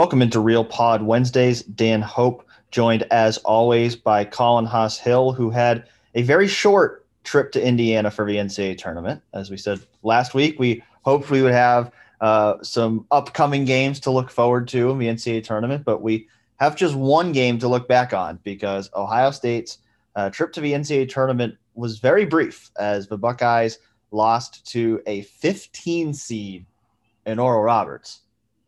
Welcome into Real Pod Wednesdays. Dan Hope, joined as always by Colin Hass-Hill, who had a very short trip to Indiana for the NCAA tournament. As we said last week, we hoped we would have uh, some upcoming games to look forward to in the NCAA tournament, but we have just one game to look back on because Ohio State's uh, trip to the NCAA tournament was very brief as the Buckeyes lost to a 15 seed in Oral Roberts.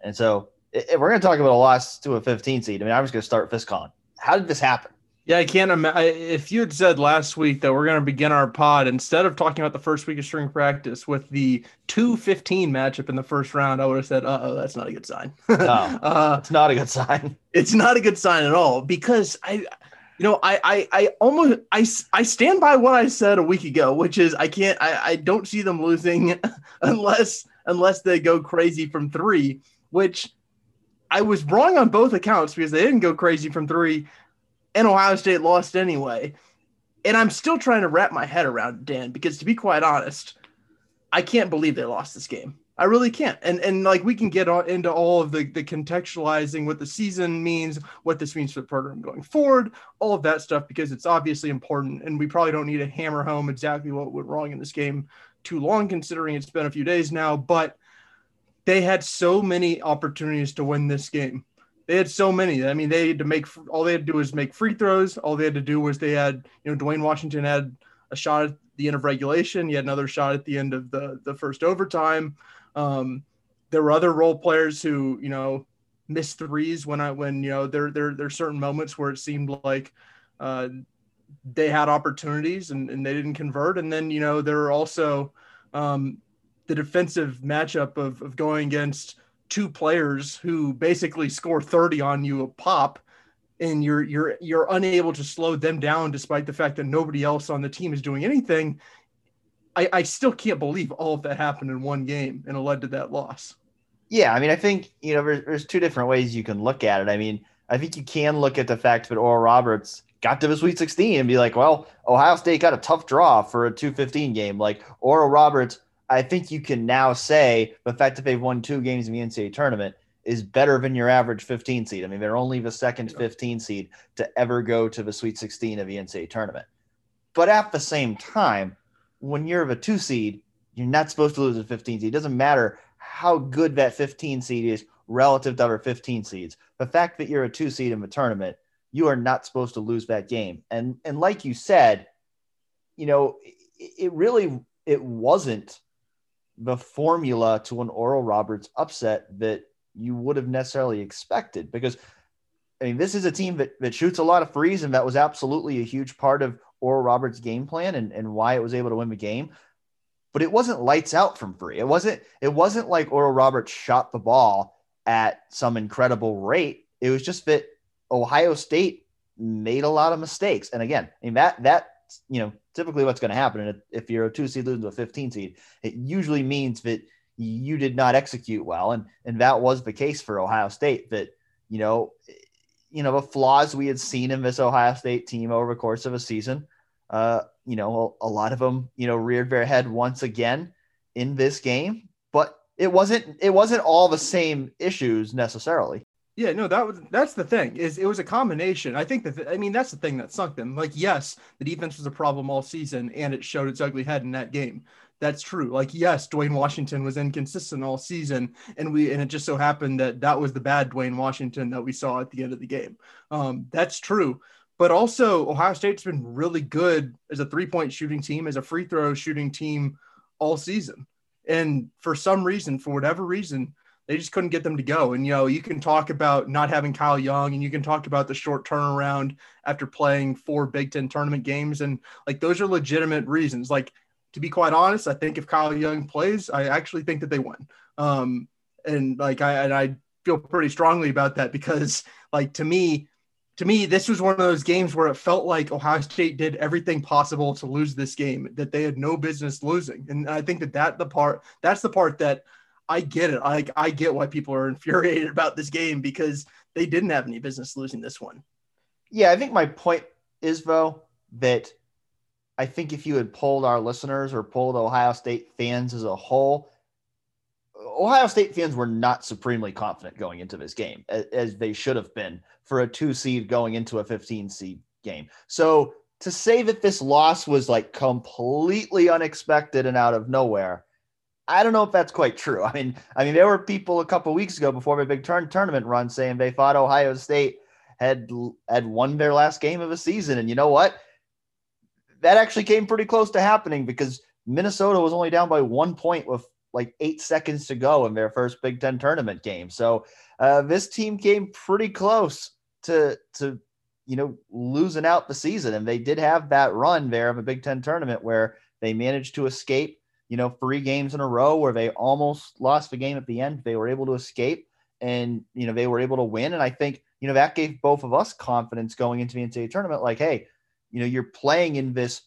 And so if we're going to talk about a loss to a 15 seed, I mean, I was going to start FisCon. How did this happen? Yeah, I can't imagine. If you had said last week that we're going to begin our pod instead of talking about the first week of spring practice with the 215 matchup in the first round, I would have said, uh oh, that's not a good sign. No, uh, it's not a good sign. It's not a good sign at all because I, you know, I, I, I almost, I, I stand by what I said a week ago, which is I can't, I, I don't see them losing unless, unless they go crazy from three, which I was wrong on both accounts because they didn't go crazy from three and Ohio State lost anyway. And I'm still trying to wrap my head around Dan because to be quite honest, I can't believe they lost this game. I really can't. And and like we can get on into all of the the contextualizing what the season means, what this means for the program going forward, all of that stuff because it's obviously important and we probably don't need to hammer home exactly what went wrong in this game too long considering it's been a few days now, but they had so many opportunities to win this game they had so many. I mean, they had to make all they had to do was make free throws. All they had to do was they had, you know, Duane Washington had a shot at the end of regulation. He had another shot at the end of the the first overtime. Um, there were other role players who, you know, missed threes when I when you know there there there's certain moments where it seemed like uh, they had opportunities and, and they didn't convert. And then you know there are also um, the defensive matchup of of going against two players who basically score 30 on you a pop and you're you're you're unable to slow them down despite the fact that nobody else on the team is doing anything i i still can't believe all of that happened in one game and it led to that loss. Yeah i mean i think you know there's, there's two different ways you can look at it. I mean i think you can look at the fact that oral roberts got to the sweet 16 and be like well ohio state got a tough draw for a 215 game. Like oral roberts I think you can now say the fact that they've won two games in the NCAA tournament is better than your average 15 seed. I mean, they're only the second 15 seed to ever go to the Sweet 16 of the NCAA tournament. But at the same time, when you're the two seed, you're not supposed to lose a 15 seed. It doesn't matter how good that 15 seed is relative to other 15 seeds. The fact that you're a two seed in the tournament, you are not supposed to lose that game. And and like you said, you know, it, it really it wasn't the formula to an Oral Roberts upset that you would have necessarily expected because I mean this is a team that, that shoots a lot of threes and that was absolutely a huge part of Oral Roberts game plan and, and why it was able to win the game. But it wasn't lights out from free. It wasn't it wasn't like Oral Roberts shot the ball at some incredible rate. It was just that Ohio State made a lot of mistakes. And again, I mean that that you know typically what's going to happen. If you're a two seed losing to a 15 seed, it usually means that you did not execute well. And, and that was the case for Ohio State that, you know, you know, the flaws we had seen in this Ohio State team over the course of a season, uh, you know, a, a lot of them, you know, reared their head once again in this game, but it wasn't, it wasn't all the same issues necessarily. Yeah, no, that was that's the thing. Is it was a combination. I think that I mean that's the thing that sunk them. Like, yes, the defense was a problem all season, and it showed its ugly head in that game. That's true. Like, yes, Duane Washington was inconsistent all season, and we and it just so happened that that was the bad Duane Washington that we saw at the end of the game. Um, that's true. But also, Ohio State's been really good as a three point shooting team, as a free throw shooting team all season. And for some reason, for whatever reason, they just couldn't get them to go. And you know, you can talk about not having Kyle Young, and you can talk about the short turnaround after playing four Big Ten tournament games, and like those are legitimate reasons. Like to be quite honest, I think if Kyle Young plays, I actually think that they win. Um, and like I and I feel pretty strongly about that because like to me, to me, this was one of those games where it felt like Ohio State did everything possible to lose this game that they had no business losing. And I think that that the part that's the part that I get it. I I get why people are infuriated about this game because they didn't have any business losing this one. Yeah, I think my point is though that I think if you had polled our listeners or polled Ohio State fans as a whole, Ohio State fans were not supremely confident going into this game, as, as they should have been for a two seed going into a 15 seed game. So to say that this loss was like completely unexpected and out of nowhere, I don't know if that's quite true. I mean, I mean, there were people a couple weeks ago before the big turn tournament run saying they thought Ohio State had had won their last game of a season, and you know what? That actually came pretty close to happening because Minnesota was only down by one point with like eight seconds to go in their first Big Ten tournament game. So uh, this team came pretty close to to you know losing out the season, and they did have that run there of a Big Ten tournament where they managed to escape. You know, three games in a row where they almost lost the game at the end. They were able to escape, and you know they were able to win. And I think you know that gave both of us confidence going into the NCAA tournament. Like, hey, you know, you're playing in this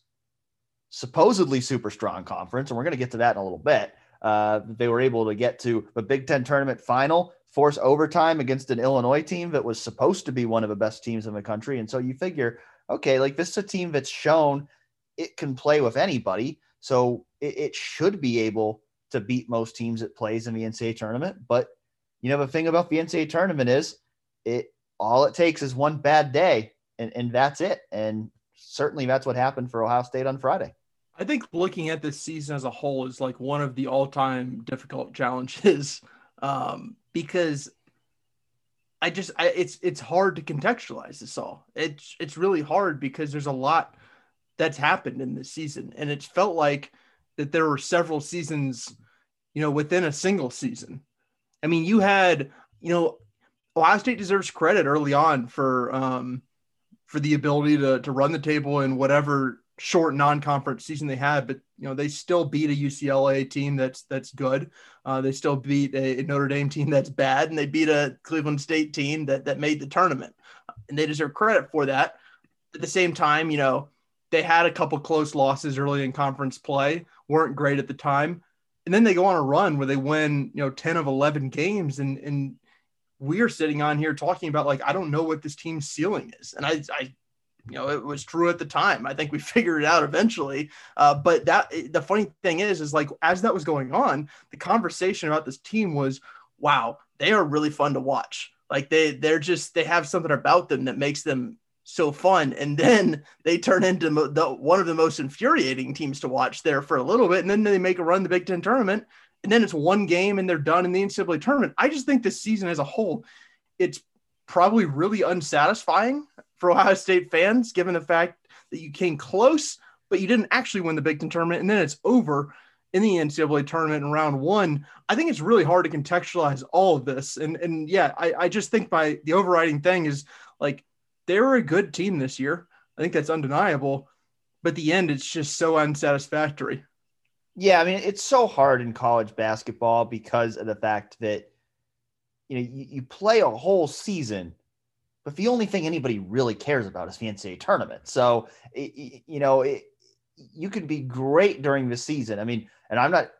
supposedly super strong conference, and we're going to get to that in a little bit. Uh, they were able to get to the Big Ten tournament final, force overtime against an Illinois team that was supposed to be one of the best teams in the country. And so you figure, okay, like this is a team that's shown it can play with anybody. So it, it should be able to beat most teams it plays in the NCAA tournament. But you know, the thing about the NCAA tournament is it all it takes is one bad day and, and that's it. And certainly that's what happened for Ohio State on Friday. I think looking at this season as a whole is like one of the all-time difficult challenges um, because I just I, it's it's hard to contextualize this all. It's it's really hard because there's a lot that's happened in this season, and it's felt like that there were several seasons, you know, within a single season. I mean, you had you know Ohio State deserves credit early on for um, for the ability to to run the table in whatever short non-conference season they had, but you know they still beat a UCLA team that's that's good. Uh, they still beat a, Notre Dame team that's bad, and they beat a Cleveland State team that that made the tournament, and they deserve credit for that. At the same time, you know they had a couple close losses early in conference play, weren't great at the time, and then they go on a run where they win you know ten of eleven games, and and we are sitting on here talking about like I don't know what this team's ceiling is, and I I you know, it was true at the time. I think we figured it out eventually. Uh, but that the funny thing is, is like as that was going on, the conversation about this team was, wow, they are really fun to watch. Like they they're just they have something about them that makes them so fun. And then they turn into the, one of the most infuriating teams to watch there for a little bit, and then they make a run the Big Ten tournament, and then it's one game and they're done in the NCAA tournament. I just think this season as a whole, it's probably really unsatisfying for Ohio State fans, given the fact that you came close, but you didn't actually win the Big Ten tournament, and then it's over in the NCAA tournament in round one. I think it's really hard to contextualize all of this. And and yeah, I, I just think my the overriding thing is like they were a good team this year. I think that's undeniable. But the end, it's just so unsatisfactory. Yeah, I mean, it's so hard in college basketball because of the fact that you know you, you play a whole season but the only thing anybody really cares about is the NCAA tournament. So, it, you know, it, you can be great during the season. I mean, and I'm not,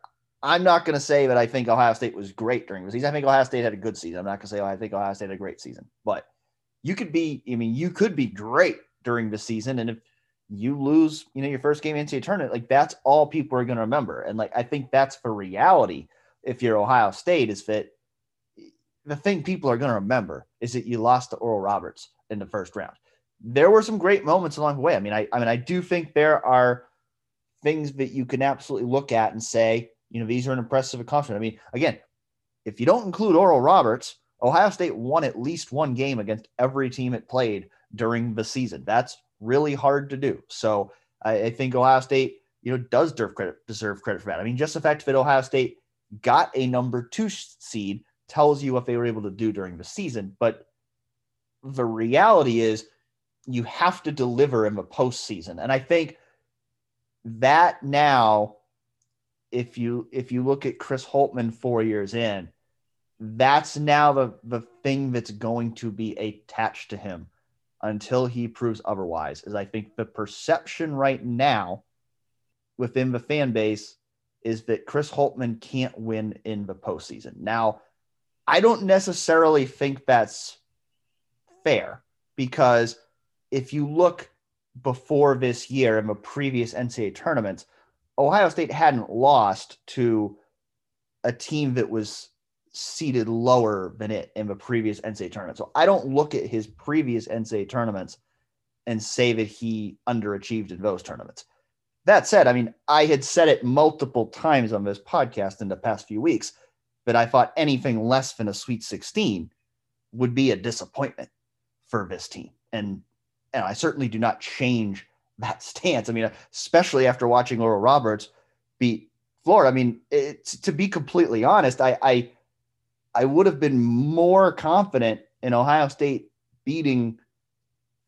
I'm not going to say that I think Ohio State was great during the season. I think Ohio State had a good season. I'm not going to say, oh, I think Ohio State had a great season, but you could be, I mean, you could be great during the season. And if you lose, you know, your first game NCAA tournament, like that's all people are going to remember. And like, I think that's the reality. If you're Ohio State is that the thing people are going to remember is that you lost to Oral Roberts in the first round. There were some great moments along the way. I mean, I, I mean, I do think there are things that you can absolutely look at and say, you know, these are an impressive accomplishment. I mean, again, if you don't include Oral Roberts, Ohio State won at least one game against every team it played during the season. That's really hard to do. So I, I think Ohio State, you know, does deserve credit, deserve credit for that. I mean, just the fact that Ohio State got a number two seed tells you what they were able to do during the season. But the reality is you have to deliver in the postseason. And I think that now, if you if you look at Chris Holtmann four years in, that's now the the thing that's going to be attached to him until he proves otherwise. Is I think the perception right now within the fan base is that Chris holtmann can't win in the postseason. Now, I don't necessarily think that's fair because if you look before this year in the previous NCAA tournaments, Ohio State hadn't lost to a team that was seated lower than it in the previous NCAA tournament. So I don't look at his previous NCAA tournaments and say that he underachieved in those tournaments. That said, I mean, I had said it multiple times on this podcast in the past few weeks that I thought anything less than a Sweet 16 would be a disappointment for this team. And and I certainly do not change that stance. I mean, especially after watching Oral Roberts beat Florida. I mean, to be completely honest, I, I I would have been more confident in Ohio State beating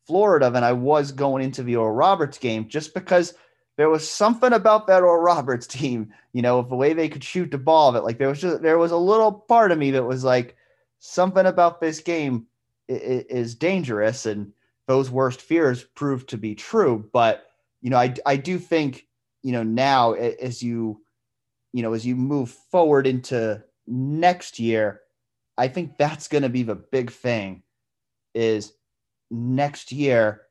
Florida than I was going into the Oral Roberts game, just because there was something about that Oral Roberts team, you know, the way they could shoot the ball. That like there was just there was a little part of me that was like something about this game is, is dangerous, and those worst fears proved to be true. But you know, I I do think you know now as you you know as you move forward into next year, I think that's going to be the big thing is next year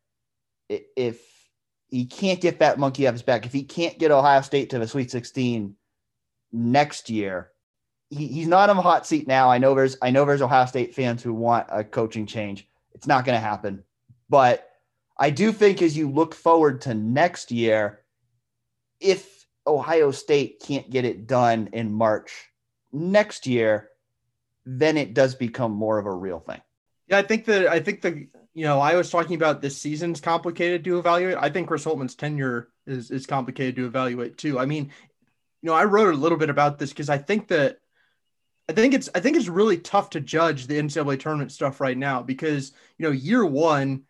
if he can't get that monkey off his back, if he can't get Ohio State to the Sweet 16 next year, he, he's not on the hot seat now. I know there's I know there's Ohio State fans who want a coaching change. It's not going to happen, but I do think as you look forward to next year, if Ohio State can't get it done in March next year, then it does become more of a real thing. Yeah, I think that I think the you know I was talking about this season's complicated to evaluate. I think Chris Holtmann's tenure is is complicated to evaluate too. I mean, you know, I wrote a little bit about this because I think that I think it's I think it's really tough to judge the NCAA tournament stuff right now because you know year one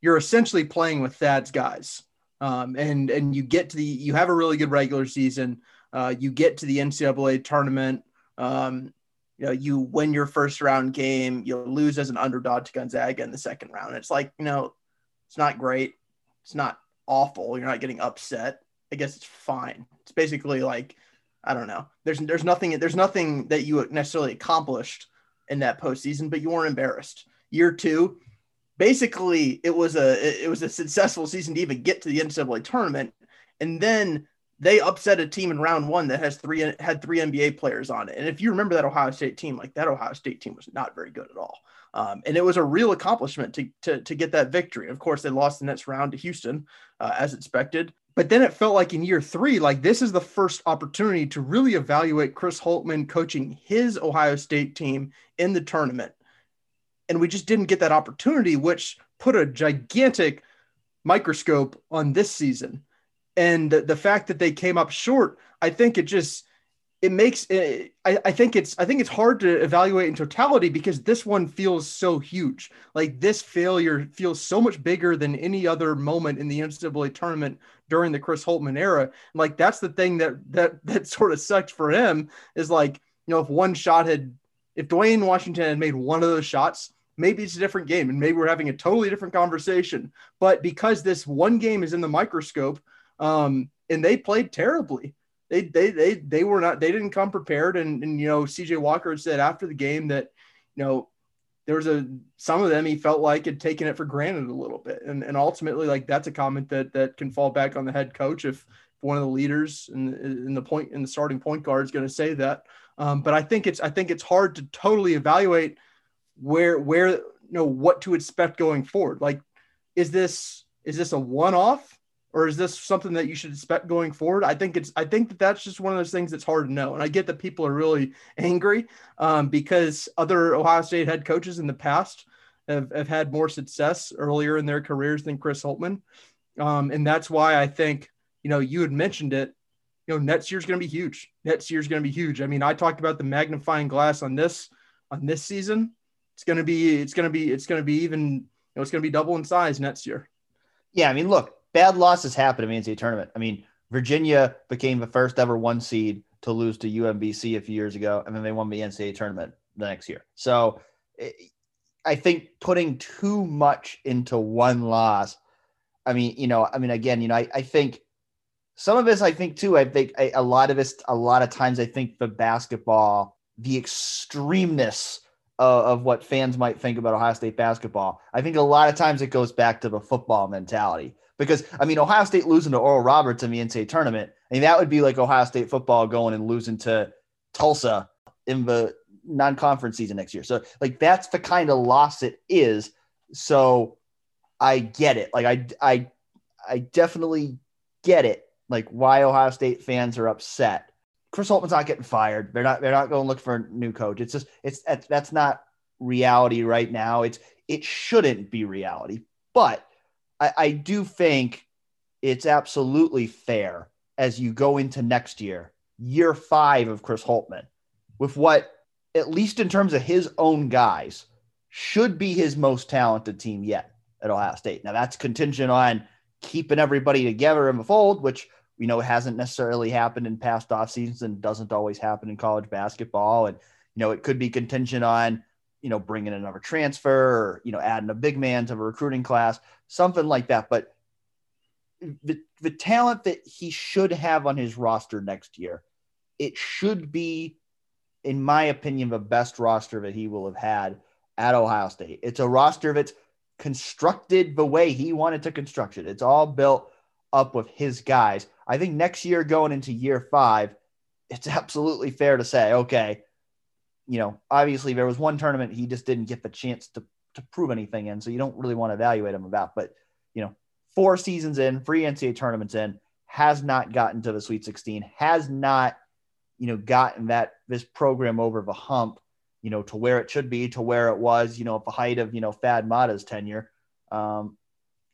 you're essentially playing with Thad's guys, um, and and you get to the you have a really good regular season, uh, you get to the NCAA tournament, um, you know, you win your first round game, you'll lose as an underdog to Gonzaga in the second round. It's like, you know, it's not great. It's not awful. You're not getting upset. I guess it's fine. It's basically like, I don't know. There's there's nothing there's nothing that you necessarily accomplished in that postseason, but you weren't embarrassed. Year two, basically it was a it was a successful season to even get to the NCAA tournament. And then they upset a team in round one that has three had three NBA players on it. And if you remember that Ohio State team, like that Ohio State team was not very good at all. Um, and it was a real accomplishment to, to, to get that victory. Of course, they lost the next round to Houston uh, as expected. But then it felt like in year three, like this is the first opportunity to really evaluate Chris Holtmann coaching his Ohio State team in the tournament. And we just didn't get that opportunity, which put a gigantic microscope on this season and the, the fact that they came up short, I think it just it makes it, I, I think it's I think it's hard to evaluate in totality because this one feels so huge. Like this failure feels so much bigger than any other moment in the NCAA tournament during the Chris Holtmann era. Like that's the thing that that that sort of sucked for him is like you know if one shot had if Duane Washington had made one of those shots, maybe it's a different game and maybe we're having a totally different conversation. But because this one game is in the microscope, um, and they played terribly. They, they, they, they were not, they didn't come prepared. And, and, you know, CJ Walker said after the game that, you know, there was a, some of them he felt like had taken it for granted a little bit. And, and ultimately, like that's a comment that, that can fall back on the head coach if one of the leaders in, in the point in the starting point guard is going to say that. Um, but I think it's, I think it's hard to totally evaluate where, where, you know, what to expect going forward. Like, is this, is this a one-off or is this something that you should expect going forward? I think it's I think that that's just one of those things that's hard to know. And I get that people are really angry um, because other Ohio State head coaches in the past have, have had more success earlier in their careers than Chris Holtmann, um, and that's why I think you know you had mentioned it. You know, next year's going to be huge. Next year's going to be huge. I mean, I talked about the magnifying glass on this on this season. It's going to be it's going to be it's going to be even you know it's going to be double in size next year. Yeah, I mean, look, bad losses happen in the NCAA tournament. I mean, Virginia became the first ever one seed to lose to UMBC a few years ago, and then they won the NCAA tournament the next year. So eh, I think putting too much into one loss. I mean, you know, I mean, again, you know, I, I think some of this, I think too, I think a lot of this, a lot of times, I think the basketball, the extremeness of, of what fans might think about Ohio State basketball, I think a lot of times it goes back to the football mentality because I mean Ohio State losing to Oral Roberts in the NCAA tournament, I mean that would be like Ohio State football going and losing to Tulsa in the non-conference season next year. So like that's the kind of loss it is. So I get it. Like I I I definitely get it. Like why Ohio State fans are upset. Chris Holtmann's not getting fired. They're not they're not going to look for a new coach. It's just it's that's not reality right now. It's it shouldn't be reality. But I, I do think it's absolutely fair as you go into next year, year five of Chris Holtmann, with what, at least in terms of his own guys, should be his most talented team yet at Ohio State. Now, that's contingent on keeping everybody together in the fold, which we know hasn't necessarily happened in past off seasons and doesn't always happen in college basketball. And, you know, it could be contingent on, you know, bringing another transfer or, you know, adding a big man to the recruiting class, something like that. But the, the talent that he should have on his roster next year, it should be, in my opinion, the best roster that he will have had at Ohio State. It's a roster that's constructed the way he wanted to construct it. It's all built up with his guys. I think next year, going into year five, it's absolutely fair to say, okay, you know, obviously there was one tournament he just didn't get the chance to to prove anything in, so you don't really want to evaluate him about. But you know, four seasons in, three NCAA tournaments in, has not gotten to the Sweet 16, has not, you know, gotten that this program over the hump, you know, to where it should be, to where it was, you know, at the height of, you know, Thad Matta's tenure. Um,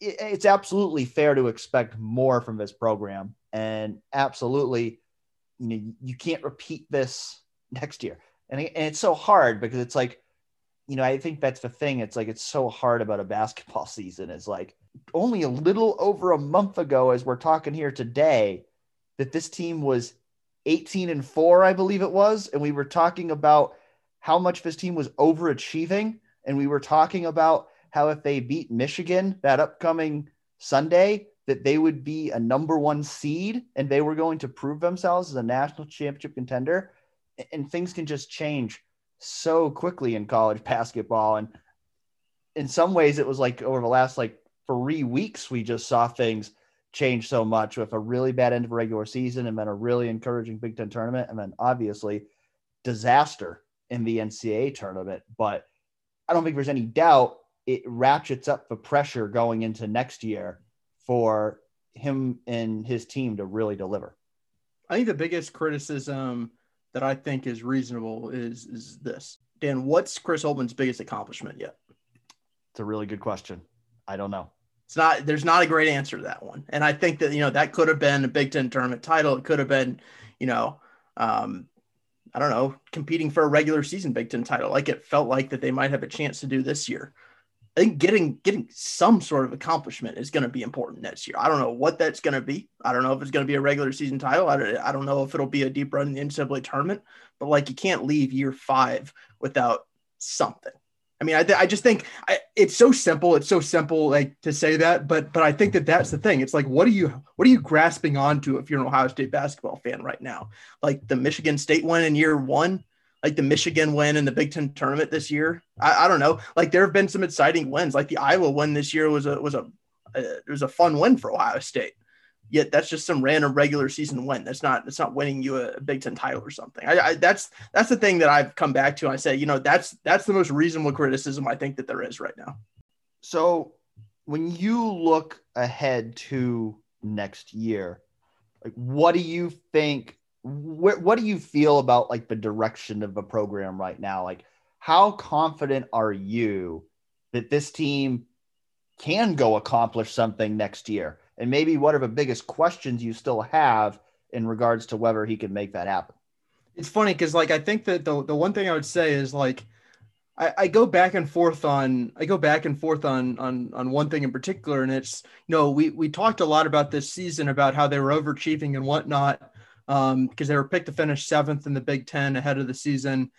it, it's absolutely fair to expect more from this program. And absolutely, you know, you can't repeat this next year. And, and it's so hard because it's like, you know, I think that's the thing. It's like it's so hard about a basketball season. Is like only a little over a month ago, as we're talking here today, that this team was 18 and four, I believe it was, and we were talking about how much this team was overachieving, and we were talking about how if they beat Michigan that upcoming Sunday, that they would be a number one seed and they were going to prove themselves as a national championship contender. And things can just change so quickly in college basketball. And in some ways, it was like over the last like three weeks, we just saw things change so much with a really bad end of regular season and then a really encouraging Big Ten tournament. And then obviously disaster in the NCAA tournament. But I don't think there's any doubt it ratchets up the pressure going into next year for him and his team to really deliver. I think the biggest criticism that I think is reasonable is is this. Dan, what's Chris Holtmann's biggest accomplishment yet? It's a really good question. I don't know. It's not there's not a great answer to that one. And I think that you know that could have been a Big Ten tournament title. It could have been, you know, um, I don't know, competing for a regular season Big Ten title. Like it felt like that they might have a chance to do this year. I think getting getting some sort of accomplishment is going to be important next year. I don't know what that's going to be. I don't know if it's going to be a regular season title. I don't, I don't know if it'll be a deep run in the NCAA tournament. But like, you can't leave year five without something. I mean, I, th- I just think I, it's so simple. It's so simple, like to say that, but but I think that that's the thing. It's like, what are you what are you grasping onto if you're an Ohio State basketball fan right now? Like the Michigan State one in year one like the Michigan win in the Big Ten tournament this year. I, I don't know. Like there have been some exciting wins. Like the Iowa win this year was a was a, a it was a fun win for Ohio State. Yet that's just some random regular season win. That's not that's not winning you a, Big Ten title or something. I, I, that's that's the thing that I've come back to. I say, you know, that's that's the most reasonable criticism I think that there is right now. So when you look ahead to next year, like what do you think what, what do you feel about like the direction of the program right now? Like, how confident are you that this team can go accomplish something next year? And maybe what are the biggest questions you still have in regards to whether he can make that happen? It's funny because, like, I think that the, the one thing I would say is like, I, I go back and forth on I go back and forth on on on one thing in particular, and it's you know we we talked a lot about this season about how they were overachieving and whatnot, because um, they were picked to finish seventh in the Big Ten ahead of the season.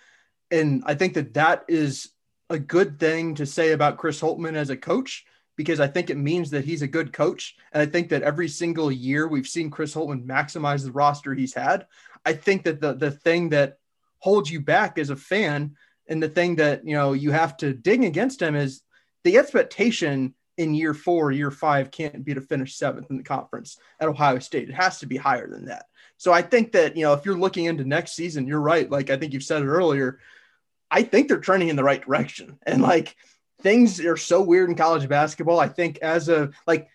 And I think that that is a good thing to say about Chris Holtmann as a coach because I think it means that he's a good coach. And I think that every single year we've seen Chris Holtmann maximize the roster he's had. I think that the the thing that holds you back as a fan and the thing that you know you have to dig against him is the expectation in year four, year five can't be to finish seventh in the conference at Ohio State. It has to be higher than that So I think that, you know, if you're looking into next season, you're right. Like I think you've said it earlier. I think they're trending in the right direction. And like things are so weird in college basketball. I think as a like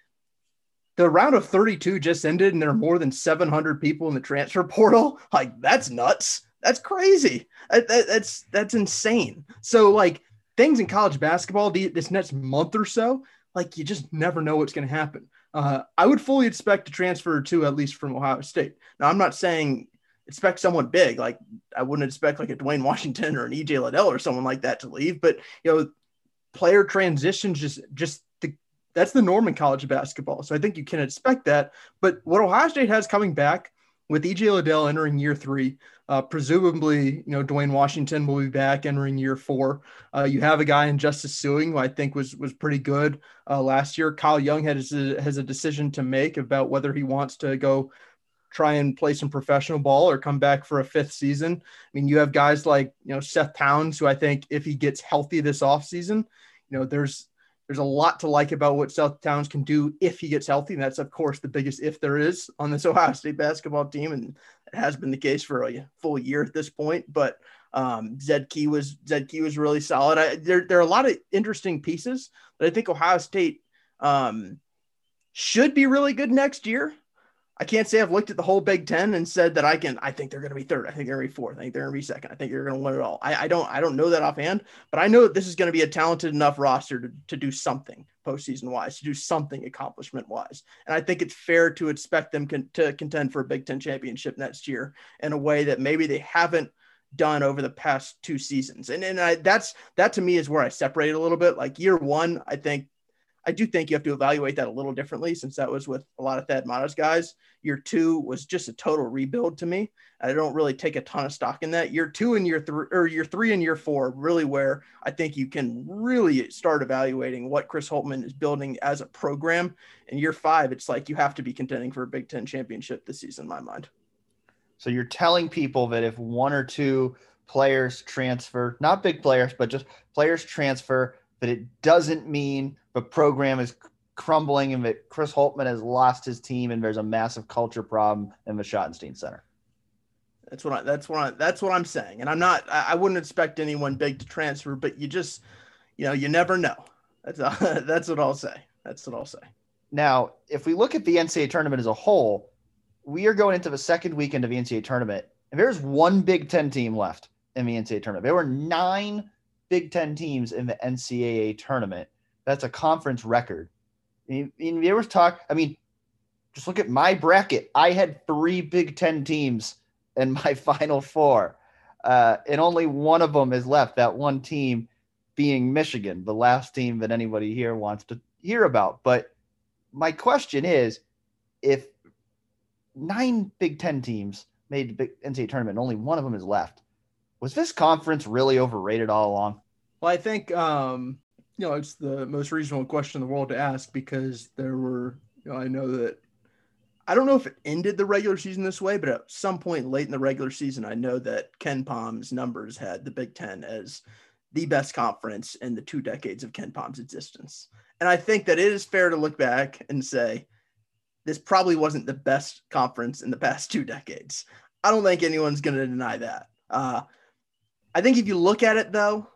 the round of 32 just ended and there are more than 700 people in the transfer portal. Like that's nuts. That's crazy. That, that, that's that's insane. So like things in college basketball the, this next month or so, like you just never know what's going to happen. Uh, I would fully expect to transfer to at least from Ohio State. Now I'm not saying expect someone big. Like I wouldn't expect like a Duane Washington or an EJ Liddell or someone like that to leave, but you know, player transitions just just the that's the norm in college basketball. So I think you can expect that. But what Ohio State has coming back with EJ Liddell entering year three, uh, presumably, you know, Duane Washington will be back entering year four. Uh, you have a guy in Justice Sueing, who I think was was pretty good uh, last year. Kyle Young has a, has a decision to make about whether he wants to go try and play some professional ball or come back for a fifth season. I mean, you have guys like, you know, Seth Towns, who I think if he gets healthy this offseason, you know, there's there's a lot to like about what Seth Towns can do if he gets healthy. And that's of course the biggest if there is on this Ohio State basketball team. And has been the case for a full year at this point. But um, Zed Key was Zed Key was really solid. I, there, there are a lot of interesting pieces that I think Ohio State um, should be really good next year. I can't say I've looked at the whole Big Ten and said that I can. I think they're going to be third. I think they're going to be fourth. I think they're going to be second. I think they're going to win it all. I, I, don't. I don't know that offhand, but I know that this is going to be a talented enough roster to, to do something postseason wise, to do something accomplishment wise. And I think it's fair to expect them con- to contend for a Big Ten championship next year in a way that maybe they haven't done over the past two seasons. And and I, that's that to me is where I separate a little bit. Like year one, I think I do think you have to evaluate that a little differently since that was with a lot of Thad Matta's guys. Year two was just a total rebuild to me. I don't really take a ton of stock in that. Year two and year three, or year three and year four, really where I think you can really start evaluating what Chris Holtmann is building as a program. In year five, it's like you have to be contending for a Big Ten championship this season, in my mind. So you're telling people that if one or two players transfer, not big players, but just players transfer, that it doesn't mean the program is crumbling and that Chris Holtmann has lost his team and there's a massive culture problem in the Schottenstein Center. That's what I, that's what I, that's what I'm saying. And I'm not, I, wouldn't expect anyone big to transfer, but you just, you know, you never know. That's, uh, that's what I'll say. That's what I'll say. Now, if we look at the NCAA tournament as a whole, we are going into the second weekend of the NCAA tournament, and there's one Big Ten team left in the NCAA tournament. There were nine Big Ten teams in the NCAA tournament. That's a conference record. And you ever talk? I mean, just look at my bracket. I had three Big Ten teams in my final four, uh, and only one of them is left. That one team being Michigan, the last team that anybody here wants to hear about. But my question is, if nine Big Ten teams made the Big NCAA tournament, and only one of them is left, was this conference really overrated all along? Well, I think um, you know it's the most reasonable question in the world to ask because there were you know I know that I don't know if it ended the regular season this way, but at some point late in the regular season, I know that KenPom's numbers had the Big Ten as the best conference in the two decades of KenPom's existence. And I think that it is fair to look back and say this probably wasn't the best conference in the past two decades. I don't think anyone's going to deny that. Uh, I think if you look at it though,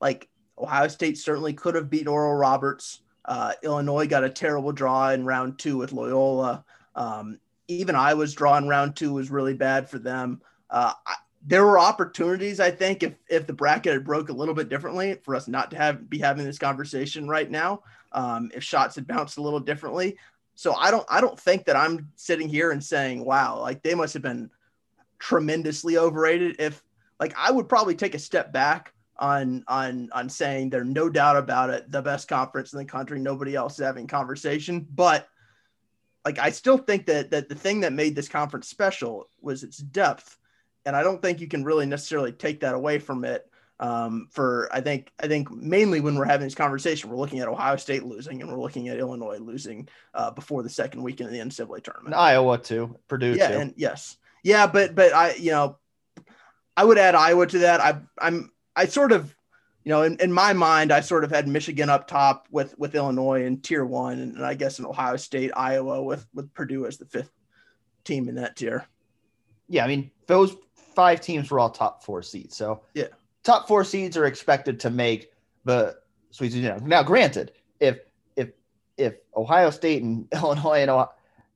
like Ohio State certainly could have beaten Oral Roberts. Uh, Illinois got a terrible draw in round two with Loyola. Um, even Iowa's draw in round two was really bad for them. Uh, I, there were opportunities, I think, if if the bracket had broke a little bit differently, for us not to have be having this conversation right now. Um, if shots had bounced a little differently, so I don't I don't think that I'm sitting here and saying, wow, like they must have been tremendously overrated. If like I would probably take a step back on on on saying they're no doubt about it the best conference in the country nobody else is having conversation. But like i still think that that the thing that made this conference special was its depth. And i don't think you can really necessarily take that away from it um, for i think i think mainly when we're having this conversation we're looking at ohio state losing and we're looking at illinois losing uh, before the second weekend of the ncaa tournament. And iowa too purdue yeah too. and yes. Yeah but but i you know i would add iowa to that. I i'm I sort of, you know, in, in my mind, I sort of had Michigan up top with with Illinois in tier one, and, and I guess in Ohio State, Iowa with with Purdue as the fifth team in that tier. yeah, I mean those five teams were all top four seeds. So yeah, top four seeds are expected to make the Sweet 16. Now, granted, if if if Ohio State and Illinois and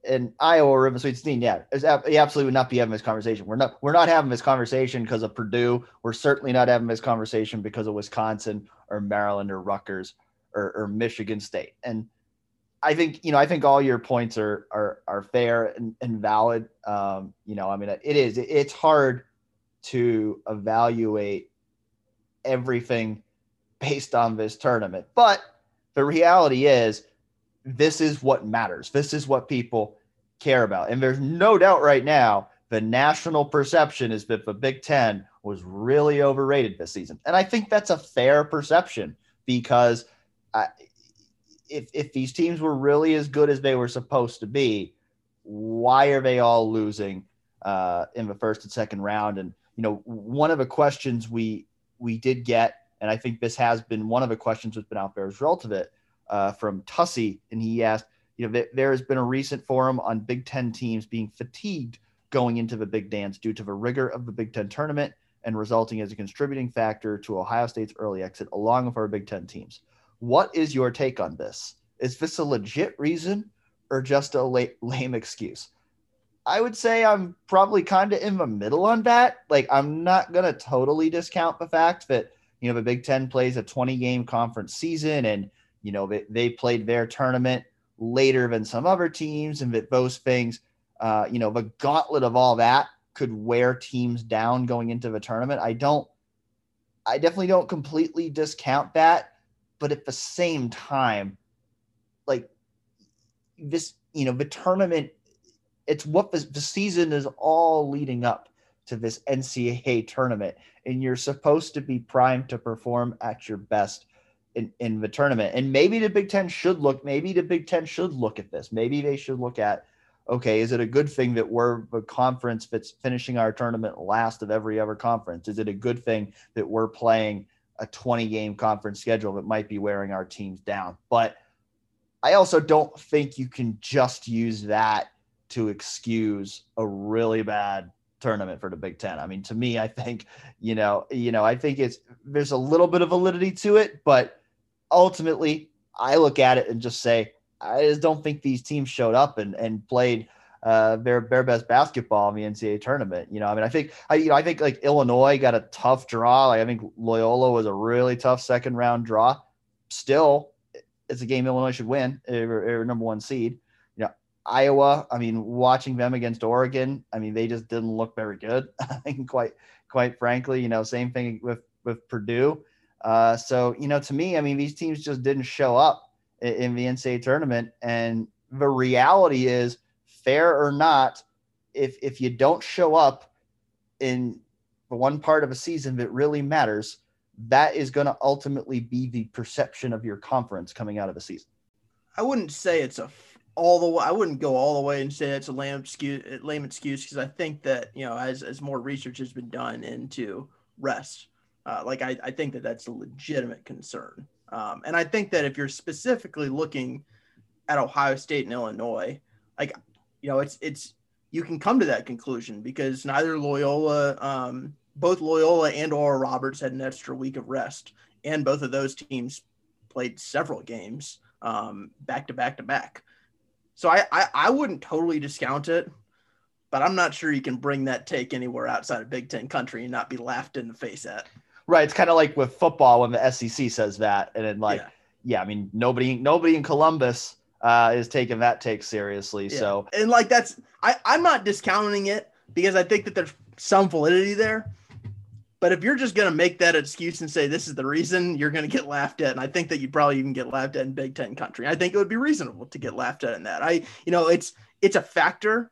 and Iowa in the Sweet 16, yeah, he absolutely would not be having this conversation. We're not we're not having this conversation because of Purdue. We're certainly not having this conversation because of Wisconsin or Maryland or Rutgers or, or Michigan State. And I think you know I think all your points are are are fair and, and valid. Um, you know, I mean, it is it's hard to evaluate everything based on this tournament, but the reality is this is what matters. This is what people care about. And there's no doubt right now the national perception is that the Big Ten was really overrated this season. And I think that's a fair perception because I, if, if these teams were really as good as they were supposed to be, why are they all losing uh, in the first and second round? And, you know, one of the questions we we did get, and I think this has been one of the questions that's been out there as a result of it, uh, from Tussy, and he asked, you know, there has been a recent forum on Big Ten teams being fatigued going into the big dance due to the rigor of the Big Ten tournament and resulting as a contributing factor to Ohio State's early exit, along with our Big Ten teams. What is your take on this? Is this a legit reason or just a lame excuse? I would say I'm probably kind of in the middle on that. Like, I'm not going to totally discount the fact that, you know, the Big Ten plays a 20 game conference season and you know, they, they played their tournament later than some other teams, and that those things, uh, you know, the gauntlet of all that could wear teams down going into the tournament. I don't, I definitely don't completely discount that, but at the same time, like this, you know, the tournament, it's what the, the season is all leading up to this NCAA tournament, and you're supposed to be primed to perform at your best in, in the tournament. And maybe the Big Ten should look, maybe the Big Ten should look at this. Maybe they should look at, okay, is it a good thing that we're the conference that's finishing our tournament last of every other conference? Is it a good thing that we're playing a 20 game conference schedule that might be wearing our teams down? But I also don't think you can just use that to excuse a really bad tournament for the Big Ten. I mean, to me, I think, you know, you know, I think it's there's a little bit of validity to it, but ultimately, I look at it and just say, I just don't think these teams showed up and, and played uh, their their best basketball in the NCAA tournament. You know, I mean, I think I you know I think like Illinois got a tough draw. Like I think Loyola was a really tough second round draw. Still, it's a game Illinois should win. They're, number one seed. You know, Iowa. I mean, watching them against Oregon. I mean, they just didn't look very good. I think quite quite frankly, you know, same thing with with Purdue. Uh, so, you know, to me, I mean, these teams just didn't show up in, in the NCAA tournament. And the reality is, fair or not, if if you don't show up in the one part of a season that really matters, that is going to ultimately be the perception of your conference coming out of the season. I wouldn't say it's a all the way. I wouldn't go all the way and say it's a lame excuse. Lame excuse because I think that you know, as as more research has been done into rest, uh, like I, I think that that's a legitimate concern. Um, and I think that if you're specifically looking at Ohio State and Illinois, like you know, it's it's you can come to that conclusion because neither Loyola, um, both Loyola and Oral Roberts had an extra week of rest, and both of those teams played several games um, back to back to back. So I, I I wouldn't totally discount it, but I'm not sure you can bring that take anywhere outside of Big Ten country and not be laughed in the face at. Right. It's kind of like with football when the SEC says that, and then like, yeah, yeah I mean, nobody, nobody in Columbus uh, is taking that take seriously. Yeah. So, and like that's, I, I'm not discounting it because I think that there's some validity there. But if you're just going to make that excuse and say this is the reason, you're going to get laughed at. And I think that you'd probably even get laughed at in Big Ten country. I think it would be reasonable to get laughed at in that. I, you know, it's it's a factor,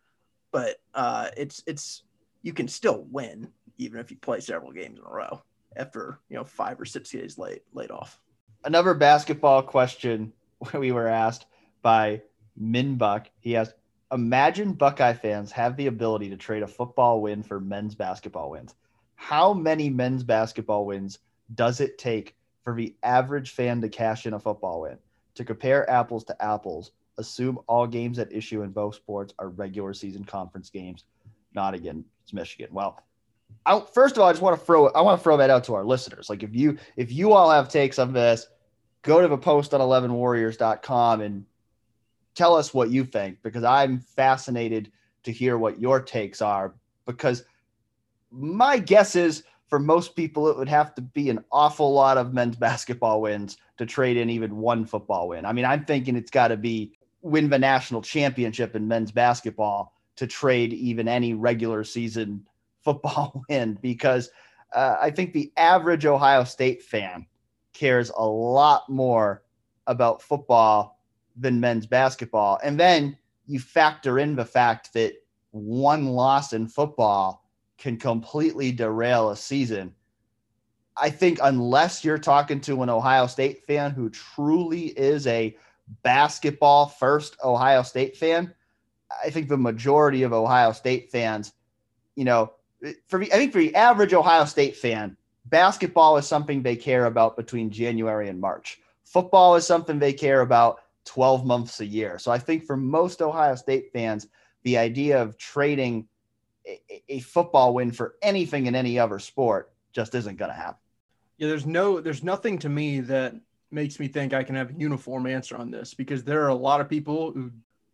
but uh, it's it's you can still win even if you play several games in a row after you know five or six days late laid off. Another basketball question we were asked by Minbuck. He asked, "Imagine Buckeye fans have the ability to trade a football win for men's basketball wins. How many men's basketball wins does it take for the average fan to cash in a football win? To compare apples to apples, assume all games at issue in both sports are regular season conference games, not again It's Michigan. Well, I, first of all, I just want to throw I want to throw that out to our listeners. Like if you if you all have takes on this, go to the post on 11warriors.com and tell us what you think because I'm fascinated to hear what your takes are because my guess is for most people it would have to be an awful lot of men's basketball wins to trade in even one football win. I mean, I'm thinking it's got to be win the national championship in men's basketball to trade even any regular season football win because uh, I think the average Ohio State fan cares a lot more about football than men's basketball. And then you factor in the fact that one loss in football can completely derail a season. I think unless you're talking to an Ohio State fan who truly is a basketball first Ohio State fan, I think the majority of Ohio State fans, you know, for me, I think for the average Ohio State fan, basketball is something they care about between January and March. Football is something they care about 12 months a year. So I think for most Ohio State fans, the idea of trading a, a football win for anything in any other sport just isn't going to happen. Yeah, there's no, there's nothing to me that makes me think I can have a uniform answer on this because there are a lot of people who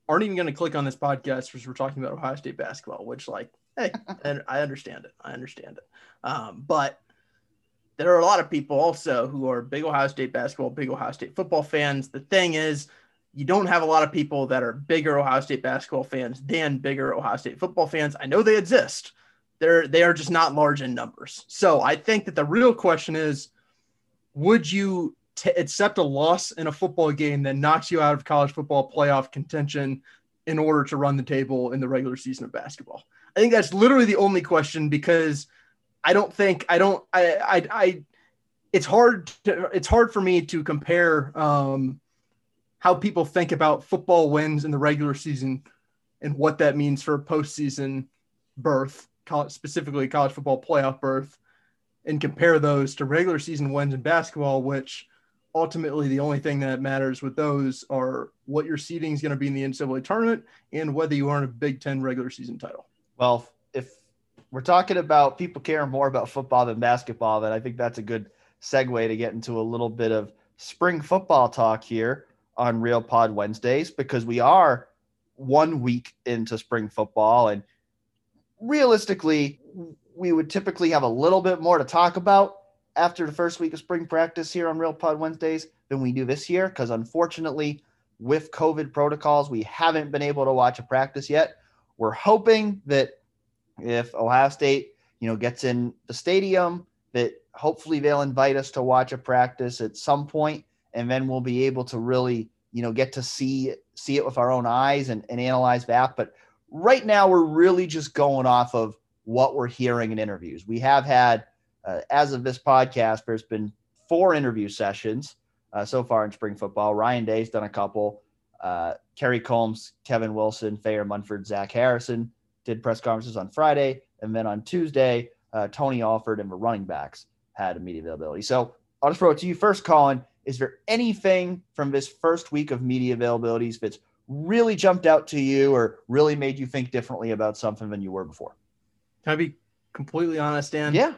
aren't even going to click on this podcast because we're talking about Ohio State basketball, which, like, hey, and I understand it. I understand it. Um, but there are a lot of people also who are big Ohio State basketball, big Ohio State football fans. The thing is, you don't have a lot of people that are bigger Ohio State basketball fans than bigger Ohio State football fans. I know they exist. They're they are just not large in numbers. So I think that the real question is, would you t- accept a loss in a football game that knocks you out of college football playoff contention in order to run the table in the regular season of basketball? I think that's literally the only question because I don't think I don't I I, I it's hard to, it's hard for me to compare um, how people think about football wins in the regular season and what that means for postseason berth, specifically college football playoff berth, and compare those to regular season wins in basketball, which ultimately the only thing that matters with those are what your seeding is going to be in the NCAA tournament and whether you earn a Big Ten regular season title. Well, if we're talking about people caring more about football than basketball, then I think that's a good segue to get into a little bit of spring football talk here on Real Pod Wednesdays because we are one week into spring football and realistically we would typically have a little bit more to talk about after the first week of spring practice here on Real Pod Wednesdays than we do this year because unfortunately with COVID protocols we haven't been able to watch a practice yet. We're hoping that if Ohio State, you know, gets in the stadium that hopefully they'll invite us to watch a practice at some point and then we'll be able to really you know get to see see it with our own eyes and, and analyze that but right now we're really just going off of what we're hearing in interviews. We have had uh, as of this podcast there's been four interview sessions uh, so far in spring football. Ryan Day's done a couple uh, Kerry Coombs kevin wilson thayer munford zach harrison did press conferences on friday and then on tuesday uh, tony alford and the running backs had media availability so i'll just throw it to you first colin is there anything from this first week of media availabilities that's really jumped out to you or really made you think differently about something than you were before? Can I be completely honest, Dan? Yeah.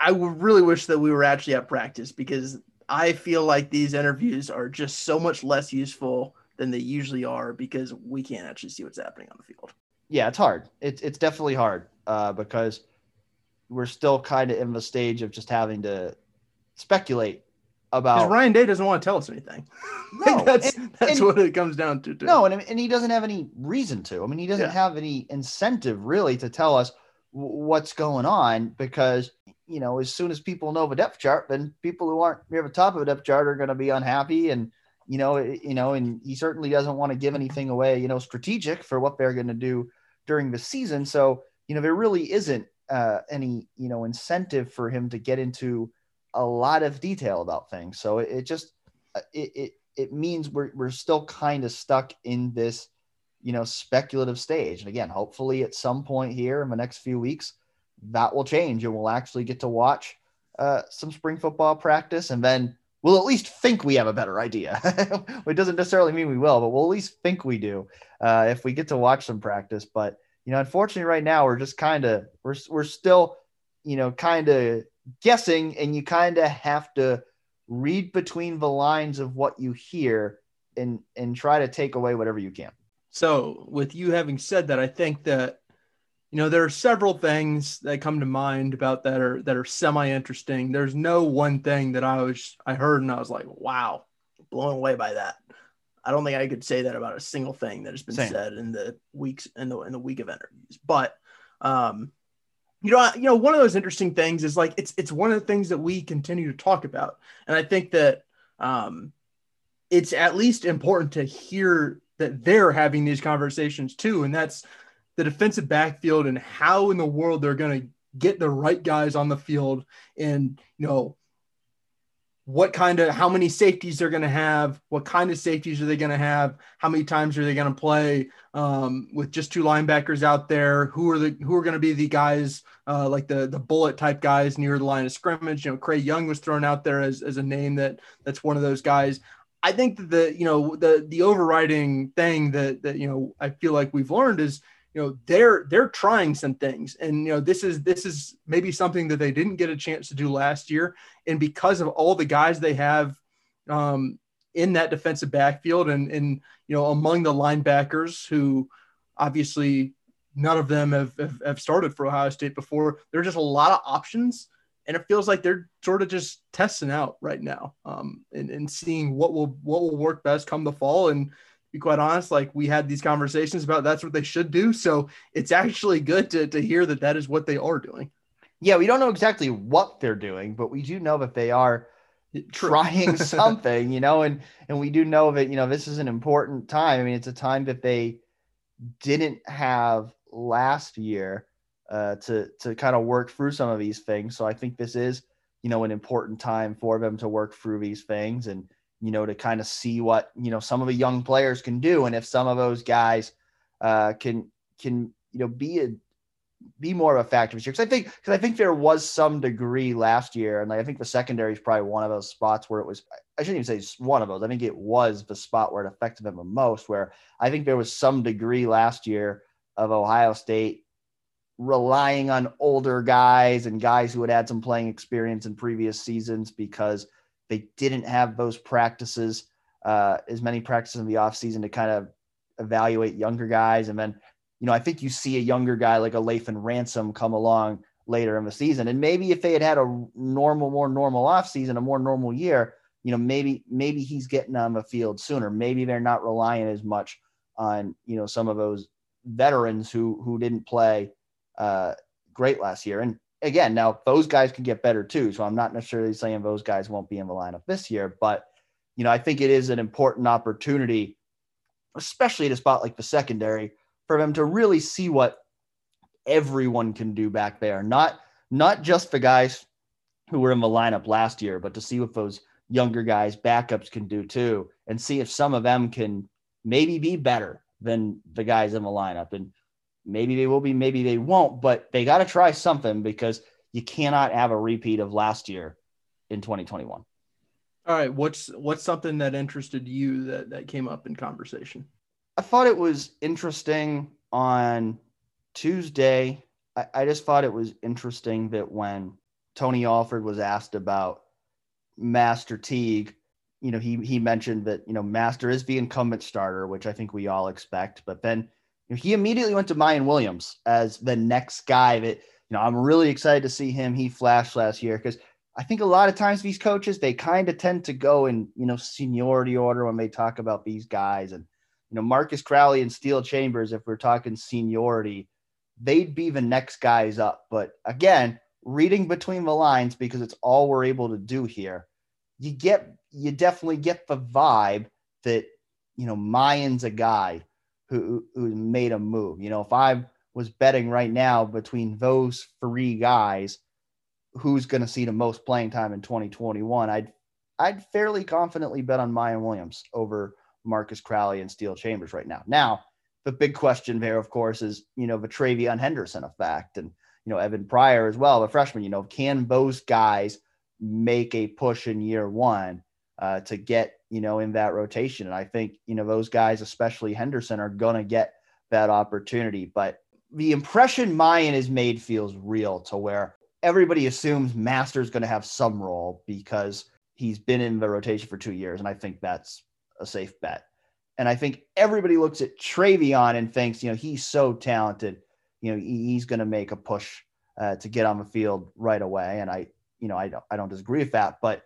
I really wish that we were actually at practice because I feel like these interviews are just so much less useful than they usually are because we can't actually see what's happening on the field. Yeah, it's hard. It's it's definitely hard uh, because we're still kind of in the stage of just having to speculate about Ryan Day doesn't want to tell us anything. No, that's and, that's and, what it comes down to. Too. No, and, and he doesn't have any reason to. I mean, he doesn't yeah. have any incentive really to tell us w- what's going on because you know, as soon as people know the depth chart, then people who aren't near the top of the depth chart are going to be unhappy, and you know, you know, and he certainly doesn't want to give anything away, you know, strategic for what they're going to do during the season. So, you know, there really isn't uh, any, you know, incentive for him to get into a lot of detail about things. So it, it just uh, it, it it means we're we're still kind of stuck in this you know speculative stage. And again, hopefully at some point here in the next few weeks that will change and we'll actually get to watch uh, some spring football practice and then we'll at least think we have a better idea. it doesn't necessarily mean we will, but we'll at least think we do uh, if we get to watch some practice. But you know, unfortunately, right now we're just kind of we're we're still, you know, kind of guessing, and you kind of have to read between the lines of what you hear and and try to take away whatever you can. So, with you having said that, I think that you know there are several things that come to mind about that are that are semi interesting. There's no one thing that I was I heard and I was like, wow, blown away by that. I don't think I could say that about a single thing that has been Same. said in the weeks in the in the week of interviews. But um, you know, I, you know, one of those interesting things is like it's it's one of the things that we continue to talk about, and I think that um, it's at least important to hear that they're having these conversations too, and that's the defensive backfield and how in the world they're going to get the right guys on the field and you know what kind of how many safeties they're going to have what kind of safeties are they going to have how many times are they going to play um, with just two linebackers out there who are the who are going to be the guys uh, like the the bullet type guys near the line of scrimmage. You know Craig Young was thrown out there as, as a name that that's one of those guys. I think that the you know the the overriding thing that that you know I feel like we've learned is you know they're they're trying some things. And you know this is this is maybe something that they didn't get a chance to do last year. And because of all the guys they have um, in that defensive backfield and and you know among the linebackers who obviously none of them have, have, have started for ohio state before there's just a lot of options. And it feels like they're sort of just testing out right now um, and, and seeing what will what will work best come the fall. And be quite honest, like we had these conversations about that's what they should do. So it's actually good to, to hear that that is what they are doing. Yeah, we don't know exactly what they're doing, but we do know that they are trying something, you know, and and we do know that, you know, this is an important time. I mean, it's a time that they didn't have last year uh, to to kind of work through some of these things. So I think this is, you know, an important time for them to work through these things and you know, to kind of see what, you know, some of the young players can do. And if some of those guys uh, can, can, you know, be a, be more of a factor this year. Cause I think, cause I think there was some degree last year. And like, I think the secondary is probably one of those spots where it was, I shouldn't even say one of those. I think it was the spot where it affected them the most, where I think there was some degree last year of Ohio State relying on older guys and guys who had had some playing experience in previous seasons because – they didn't have those practices, uh, as many practices in the offseason to kind of evaluate younger guys. And then, you know, I think you see a younger guy like a Lathan Ransom come along later in the season. And maybe if they had had a normal, more normal offseason, a more normal year, you know, maybe, maybe he's getting on the field sooner. Maybe they're not relying as much on, you know, some of those veterans who, who didn't play uh, great last year. And again, now those guys can get better too. So I'm not necessarily saying those guys won't be in the lineup this year, but you know, I think it is an important opportunity, especially at a spot like the secondary, for them to really see what everyone can do back there. Not not just the guys who were in the lineup last year, but to see what those younger guys, backups can do too, and see if some of them can maybe be better than the guys in the lineup. And Maybe they will be, maybe they won't, but they got to try something because you cannot have a repeat of last year in 2021. All right, what's what's something that interested you that that came up in conversation? I thought it was interesting on Tuesday. I, I just thought it was interesting that when Tony Alford was asked about Master Teague, you know, he he mentioned that you know Master is the incumbent starter, which I think we all expect, but then he immediately went to Miyan Williams as the next guy that, you know, I'm really excited to see him. He flashed last year because I think a lot of times these coaches, they kind of tend to go in, you know, seniority order when they talk about these guys. And, you know, Marcus Crowley and Steele Chambers, if we're talking seniority, they'd be the next guys up. But again, reading between the lines, because it's all we're able to do here, you get, you definitely get the vibe that, you know, Miyan's a guy who who made a move. You know, if I was betting right now between those three guys, who's going to see the most playing time in 2021, I'd I'd fairly confidently bet on Miyan Williams over Marcus Crowley and Steele Chambers right now. Now, the big question there, of course, is you know the TreVeyon Henderson effect, and you know Evan Pryor as well, the freshman. You know, can those guys make a push in year one uh, to get you know, in that rotation. And I think, you know, those guys, especially Henderson, are going to get that opportunity. But the impression Miyan has made feels real to where everybody assumes Master's going to have some role because he's been in the rotation for two years. And I think that's a safe bet. And I think everybody looks at TreVeyon and thinks, you know, he's so talented. You know, he's going to make a push uh, to get on the field right away. And I, you know, I don't, I don't disagree with that, but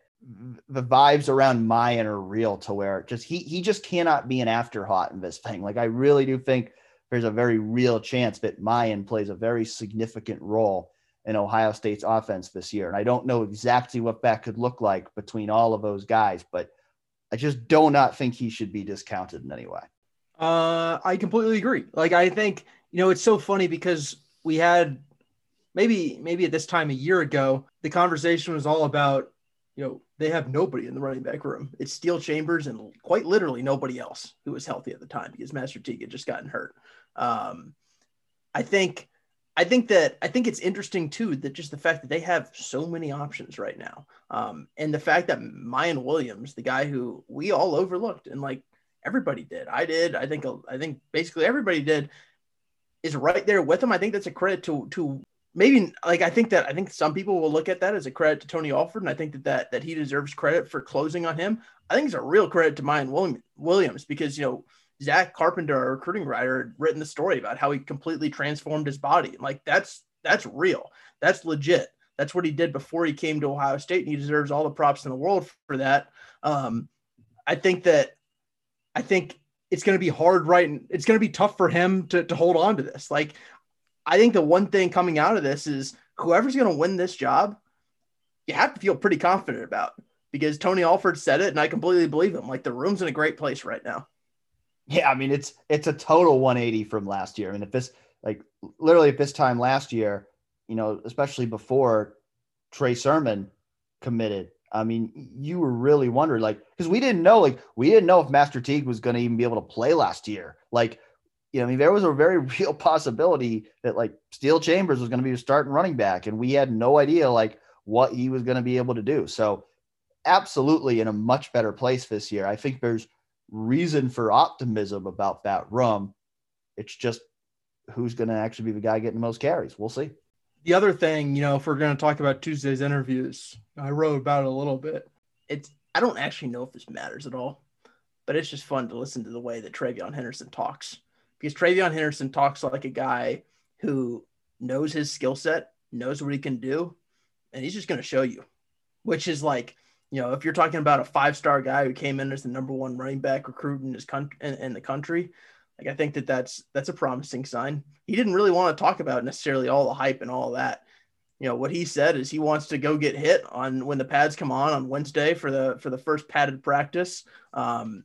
the vibes around Miyan are real to where just he he just cannot be an afterthought in this thing. Like I really do think there's a very real chance that Miyan plays a very significant role in Ohio State's offense this year. And I don't know exactly what that could look like between all of those guys, but I just do not think he should be discounted in any way. Uh, I completely agree. Like I think you know it's so funny because we had maybe maybe at this time a year ago the conversation was all about you know they have nobody in the running back room. It's Steele Chambers and quite literally nobody else who was healthy at the time because Master Teague had just gotten hurt. Um, I think I think that I think it's interesting too that just the fact that they have so many options right now, um, and the fact that Miyan Williams, the guy who we all overlooked and like everybody did, I did, I think I think basically everybody did, is right there with him. I think that's a credit to to maybe like I think that I think some people will look at that as a credit to Tony Alford, and I think that that, that he deserves credit for closing on him. I think it's a real credit to Miyan Williams because you know Zach Carpenter, a recruiting writer, had written the story about how he completely transformed his body. Like that's that's real. That's legit. That's what he did before he came to Ohio State, and he deserves all the props in the world for that. Um, I think that I think it's going to be hard, right? And it's going to be tough for him to, to hold on to this. Like I think the one thing coming out of this is whoever's going to win this job, you have to feel pretty confident about because Tony Alford said it, and I completely believe him. Like the room's in a great place right now. Yeah, I mean it's it's a total 180 from last year. I mean, if this like literally at this time last year, you know, especially before Trey Sermon committed, I mean, you were really wondering like because we didn't know like we didn't know if Master Teague was going to even be able to play last year. Like you know, I mean, there was a very real possibility that like Steele Chambers was going to be a starting running back, and we had no idea like what he was going to be able to do. So, absolutely in a much better place this year. I think there's reason for optimism about that room. It's just who's going to actually be the guy getting the most carries. We'll see. The other thing, you know, if we're going to talk about Tuesday's interviews, I wrote about it a little bit. It's I don't actually know if this matters at all, but it's just fun to listen to the way that TreVeyon Henderson talks because TreVeyon Henderson talks like a guy who knows his skill set, knows what he can do, and he's just going to show you, which is like, you know, if you're talking about a five star guy who came in as the number one running back recruit in his country in, in the country, like I think that that's that's a promising sign. He didn't really want to talk about necessarily all the hype and all that. You know what he said is he wants to go get hit on when the pads come on on Wednesday for the for the first padded practice um,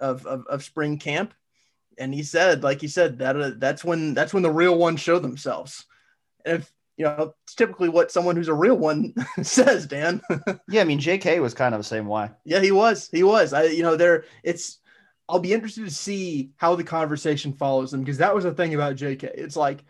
of, of of spring camp, and he said, like he said, that uh, that's when that's when the real ones show themselves. And if you know, it's typically what someone who's a real one says, Dan. yeah, I mean, J.K. was kind of the same way. Yeah, he was. He was. I, you know, there. It's. I'll be interested to see how the conversation follows them because that was the thing about J.K. It's like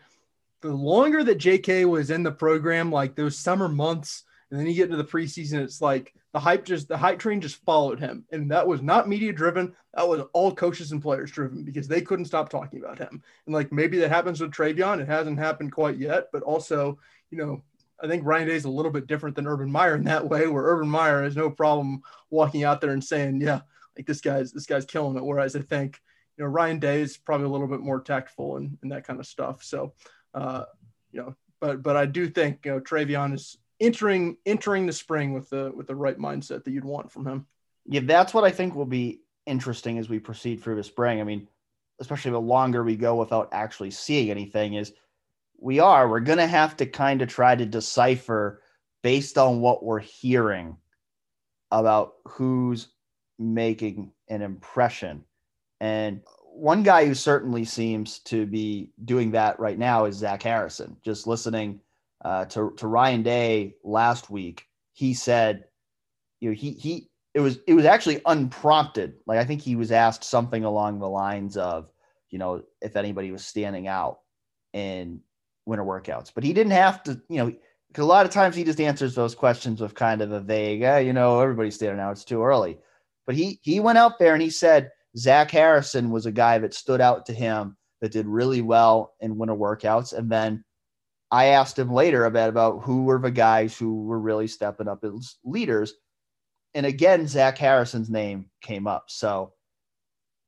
the longer that J.K. was in the program, like those summer months, and then you get into the preseason, it's like the hype just the hype train just followed him, and that was not media driven. That was all coaches and players driven because they couldn't stop talking about him. And like maybe that happens with TreVeyon. It hasn't happened quite yet, but also you know I think Ryan Day is a little bit different than Urban Meyer in that way, where Urban Meyer has no problem walking out there and saying, "Yeah, like this guy's this guy's killing it." Whereas I think you know Ryan Day is probably a little bit more tactful and, and that kind of stuff. So, uh, you know, but but I do think you know TreVeyon is entering entering the spring with the with the right mindset that you'd want from him. Yeah, that's what I think will be interesting as we proceed through the spring. I mean, especially the longer we go without actually seeing anything, is we are we're to have to kind of try to decipher based on what we're hearing about who's making an impression. And one guy who certainly seems to be doing that right now is Zach Harrison. Just listening uh, to to Ryan Day last week, he said, you know, he he it was it was actually unprompted. Like I think he was asked something along the lines of, you know, if anybody was standing out in winter workouts, but he didn't have to, you know, because a lot of times he just answers those questions with kind of a vague, eh, you know, everybody's standing out. It's too early. But he he went out there and he said Zach Harrison was a guy that stood out to him that did really well in winter workouts. And then I asked him later about, about who were the guys who were really stepping up as leaders. And again, Zach Harrison's name came up. So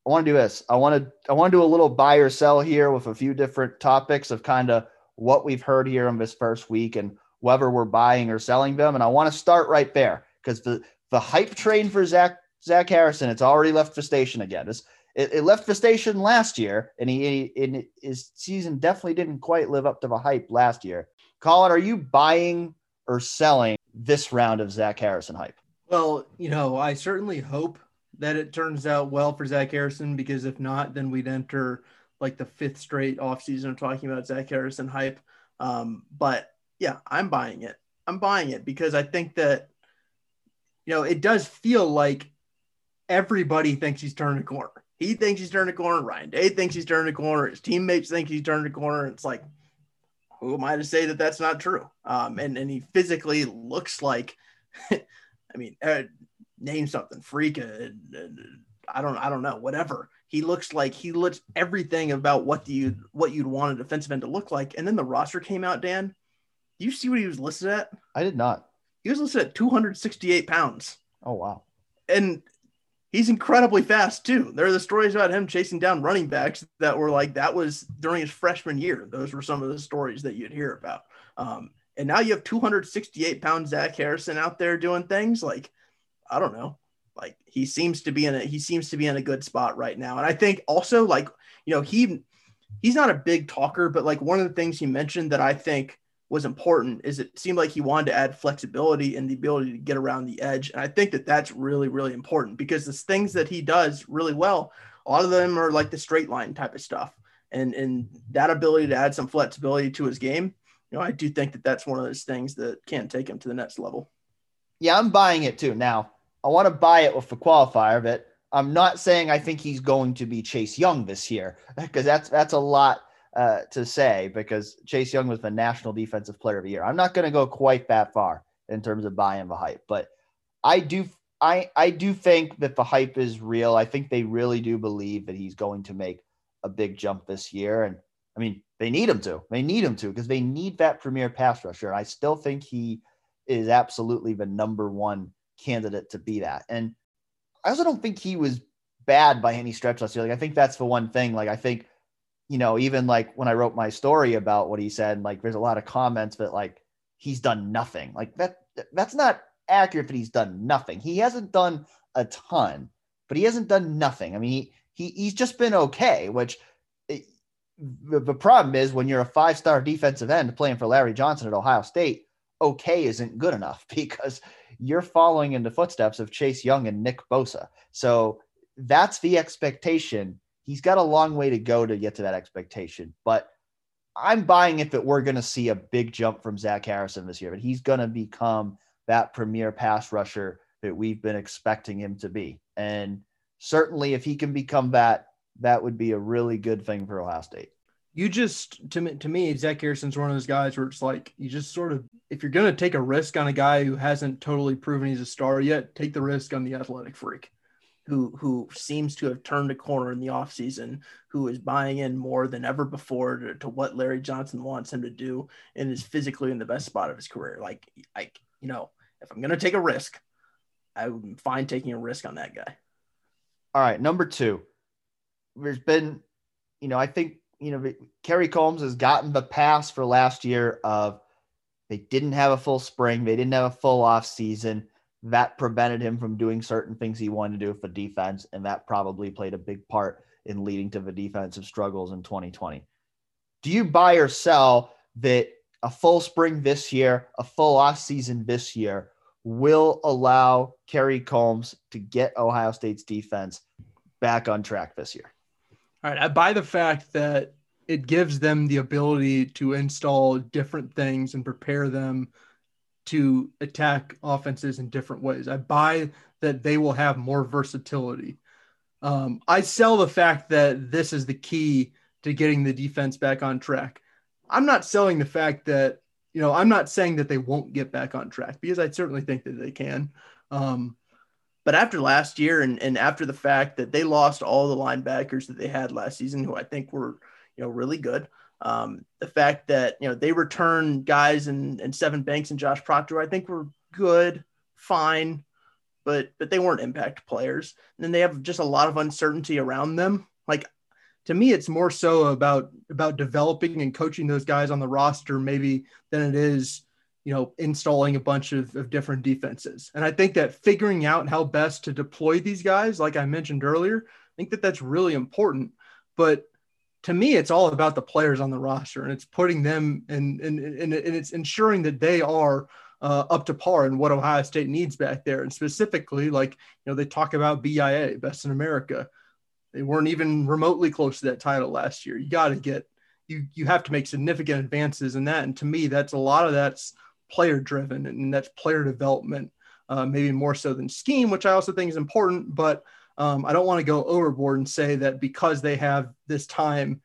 I want to do this. I want to I want to do a little buy or sell here with a few different topics of kind of what we've heard here in this first week and whether we're buying or selling them. And I want to start right there because the the hype train for Zach Zach Harrison, it's already left the station again. It's, it, it left the station last year, and he, in his season definitely didn't quite live up to the hype last year. Colin, are you buying or selling this round of Zach Harrison hype? Well, you know, I certainly hope that it turns out well for Zach Harrison because if not, then we'd enter like the fifth straight offseason of talking about Zach Harrison hype. Um, but yeah, I'm buying it. I'm buying it because I think that, you know, it does feel like everybody thinks he's turned a corner. He thinks he's turned a corner. Ryan Day thinks he's turned a corner. His teammates think he's turned a corner. It's like, who am I to say that that's not true? Um, and, and he physically looks like, I mean, uh, name something, freak, uh, I don't, I don't know, whatever. He looks like he looks everything about what you what you'd want a defensive end to look like. And then the roster came out, Dan. Do you see what he was listed at? I did not. He was listed at 268 pounds. Oh wow. And he's incredibly fast too. There are the stories about him chasing down running backs that were like that was during his freshman year. Those were some of the stories that you'd hear about. Um, and now you have 268 pound Zach Harrison out there doing things like I don't know. Like he seems to be in a he seems to be in a good spot right now. And I think also like, you know, he he's not a big talker, but like one of the things he mentioned that I think was important is it seemed like he wanted to add flexibility and the ability to get around the edge. And I think that that's really, really important because the things that he does really well, a lot of them are like the straight line type of stuff. And, and that ability to add some flexibility to his game, you know, I do think that that's one of those things that can take him to the next level. Yeah, I'm buying it too. Now, I want to buy it with the qualifier of it. I'm not saying I think he's going to be Chase Young this year because that's that's a lot uh, to say because Chase Young was the National Defensive Player of the Year. I'm not going to go quite that far in terms of buying the hype, but I do I I do think that the hype is real. I think they really do believe that he's going to make a big jump this year, and I mean they need him to. They need him to because they need that premier pass rusher. And I still think he is absolutely the number one candidate to be that. And I also don't think he was bad by any stretch last year. Like I think that's the one thing. Like I think, you know, even like when I wrote my story about what he said, like there's a lot of comments that like he's done nothing. Like that that's not accurate that he's done nothing. He hasn't done a ton, but he hasn't done nothing. I mean, he, he he's just been okay, which it, the, the problem is when you're a five-star defensive end playing for Larry Johnson at Ohio State, okay isn't good enough because you're following in the footsteps of Chase Young and Nick Bosa. So that's the expectation. He's got a long way to go to get to that expectation, but I'm buying if it we're going to see a big jump from Zach Harrison this year, but he's going to become that premier pass rusher that we've been expecting him to be. And certainly if he can become that, that would be a really good thing for Ohio State you just to me to me Zach Harrison's one of those guys where it's like you just sort of if you're gonna take a risk on a guy who hasn't totally proven he's a star yet, take the risk on the athletic freak who who seems to have turned a corner in the offseason, who is buying in more than ever before to, to what Larry Johnson wants him to do and is physically in the best spot of his career. Like I you know, if I'm gonna take a risk, I'm fine taking a risk on that guy. All right, number two. There's been, you know, I think you know, Kerry Coombs has gotten the pass for last year of they didn't have a full spring, they didn't have a full off season. That prevented him from doing certain things he wanted to do for defense, and that probably played a big part in leading to the defensive struggles in 2020. Do you buy or sell that a full spring this year, a full off season this year will allow Kerry Coombs to get Ohio State's defense back on track this year? All right. I buy the fact that it gives them the ability to install different things and prepare them to attack offenses in different ways. I buy that they will have more versatility. Um, I sell the fact that this is the key to getting the defense back on track. I'm not selling the fact that, you know, I'm not saying that they won't get back on track because I certainly think that they can. Um, but after last year and, and after the fact that they lost all the linebackers that they had last season, who I think were, you know, really good. Um, the fact that you know they return guys and and Sevyn Banks and Josh Proctor, I think were good, fine, but but they weren't impact players. And then they have just a lot of uncertainty around them. Like to me, it's more so about about developing and coaching those guys on the roster, maybe than it is, you know, installing a bunch of, of different defenses. And I think that figuring out how best to deploy these guys, like I mentioned earlier, I think that that's really important. But to me, it's all about the players on the roster and it's putting them and and, and, and it's ensuring that they are uh, up to par in what Ohio State needs back there. And specifically, like, you know, they talk about BIA, best in America. They weren't even remotely close to that title last year. You got to get, you, you have to make significant advances in that. And to me, that's a lot of that's player driven and that's player development, uh, maybe more so than scheme, which I also think is important. But um, I don't want to go overboard and say that because they have this time,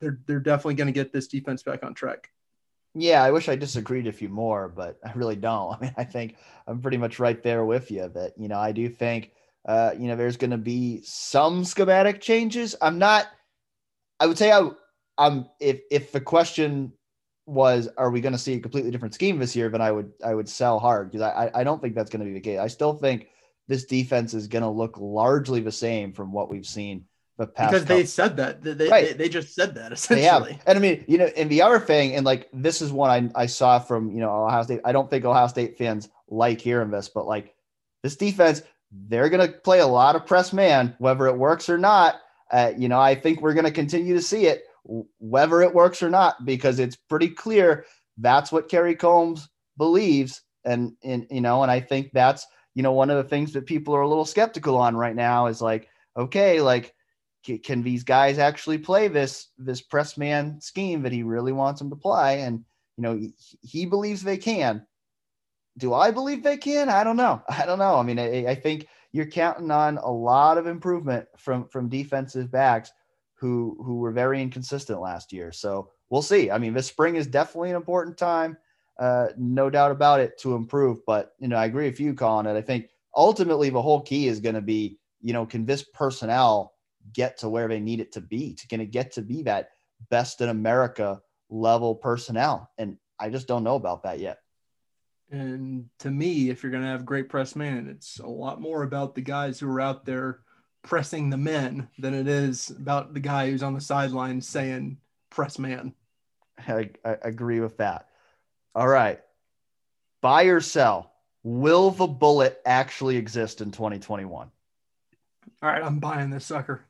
they're they're definitely going to get this defense back on track. Yeah, I wish I disagreed a few more, but I really don't. I mean, I think I'm pretty much right there with you. That you know, I do think uh, you know there's going to be some schematic changes. I'm not. I would say I, I'm if if the question was are we going to see a completely different scheme this year, then I would I would sell hard because I I don't think that's going to be the case. I still think this defense is going to look largely the same from what we've seen the past. Because couple. they said that they, right. they, they, just said that essentially. And I mean, you know, and the other thing, and like this is one I, I saw from you know Ohio State. I don't think Ohio State fans like hearing this, but like this defense, they're going to play a lot of press man, whether it works or not. Uh, you know, I think we're going to continue to see it, whether it works or not, because it's pretty clear that's what Kerry Coombs believes, and and you know, and I think that's you know, one of the things that people are a little skeptical on right now is like, okay, like, can these guys actually play this this press man scheme that he really wants them to play? And you know, he, believes they can. Do I believe they can? I don't know. I don't know. I mean, I, I think you're counting on a lot of improvement from from defensive backs who who were very inconsistent last year. So we'll see. I mean, this spring is definitely an important time uh, no doubt about it, to improve. But you know, I agree with you, Colin. And I think ultimately the whole key is going to be, you know, can this personnel get to where they need it to be? To can it get to be that best in America level personnel? And I just don't know about that yet. And to me, if you're going to have great press man, it's a lot more about the guys who are out there pressing the men than it is about the guy who's on the sideline saying press man. I, I agree with that. All right. Buy or sell. Will the bullet actually exist in 2021? All right, I'm buying this sucker.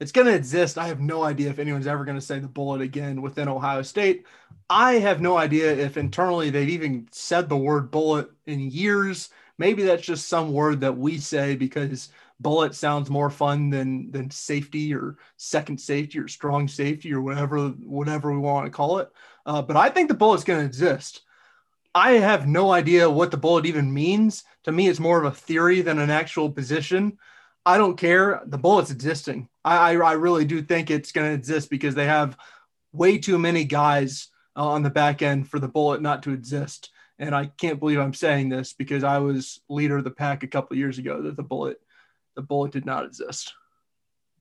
It's going to exist. I have no idea if anyone's ever going to say the bullet again within Ohio State. I have no idea if internally they've even said the word bullet in years. Maybe that's just some word that we say because bullet sounds more fun than than safety or second safety or strong safety or whatever whatever we want to call it. Uh, but I think the bullet's going to exist. I have no idea what the bullet even means. To me, it's more of a theory than an actual position. I don't care. The bullet's existing. I, I, I really do think it's going to exist because they have way too many guys uh, on the back end for the bullet not to exist. And I can't believe I'm saying this because I was leader of the pack a couple years ago that the bullet, the bullet did not exist.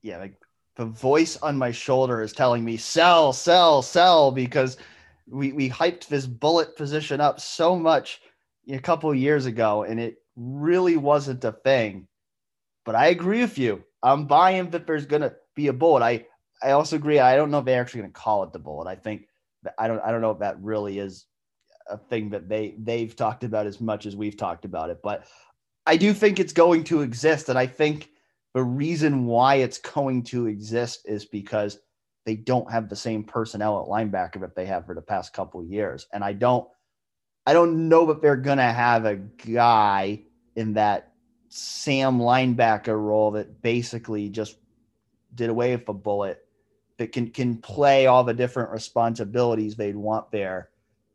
Yeah, like the voice on my shoulder is telling me sell, sell, sell because we we hyped this bullet position up so much a couple years ago, and it really wasn't a thing. But I agree with you. I'm buying that there's gonna be a bullet. I I also agree. I don't know if they're actually gonna call it the bullet. I think I don't I don't know if that really is a thing that they they've talked about as much as we've talked about it. But I do think it's going to exist, and I think the reason why it's going to exist is because they don't have the same personnel at linebacker that they have for the past couple of years. And I don't I don't know that they're gonna have a guy in that Sam linebacker role that basically just did away with a bullet that can can play all the different responsibilities they'd want there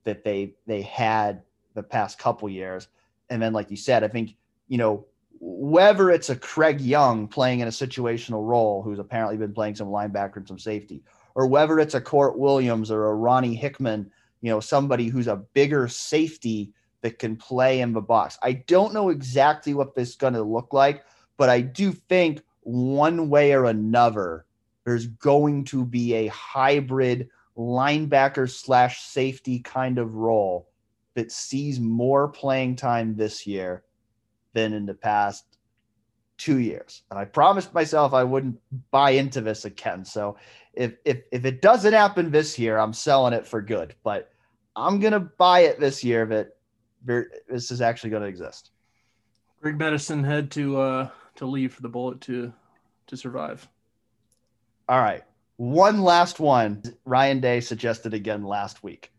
that they they had the past couple years. And then, like you said, I think you know whether it's a Craig Young playing in a situational role, who's apparently been playing some linebacker and some safety, or whether it's a Kourt Williams or a Ronnie Hickman, you know, somebody who's a bigger safety that can play in the box. I don't know exactly what this is going to look like, but I do think one way or another, there's going to be a hybrid linebacker slash safety kind of role that sees more playing time this year than in the past two years. And I promised myself I wouldn't buy into this again. So if if if it doesn't happen this year, I'm selling it for good. But I'm gonna buy it this year that this is actually going to exist. Greg Mattison had to uh to leave for the bullet to to survive. All right. One last one. Ryan Day suggested again last week.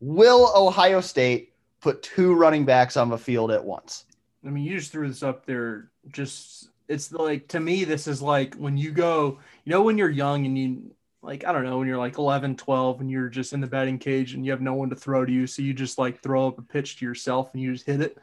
Will Ohio State put two running backs on the field at once? I mean, you just threw this up there. Just it's like to me, this is like when you go, you know, when you're young and you like, I don't know, when you're like 11, 12 and you're just in the batting cage and you have no one to throw to you. So you just like throw up a pitch to yourself and you just hit it.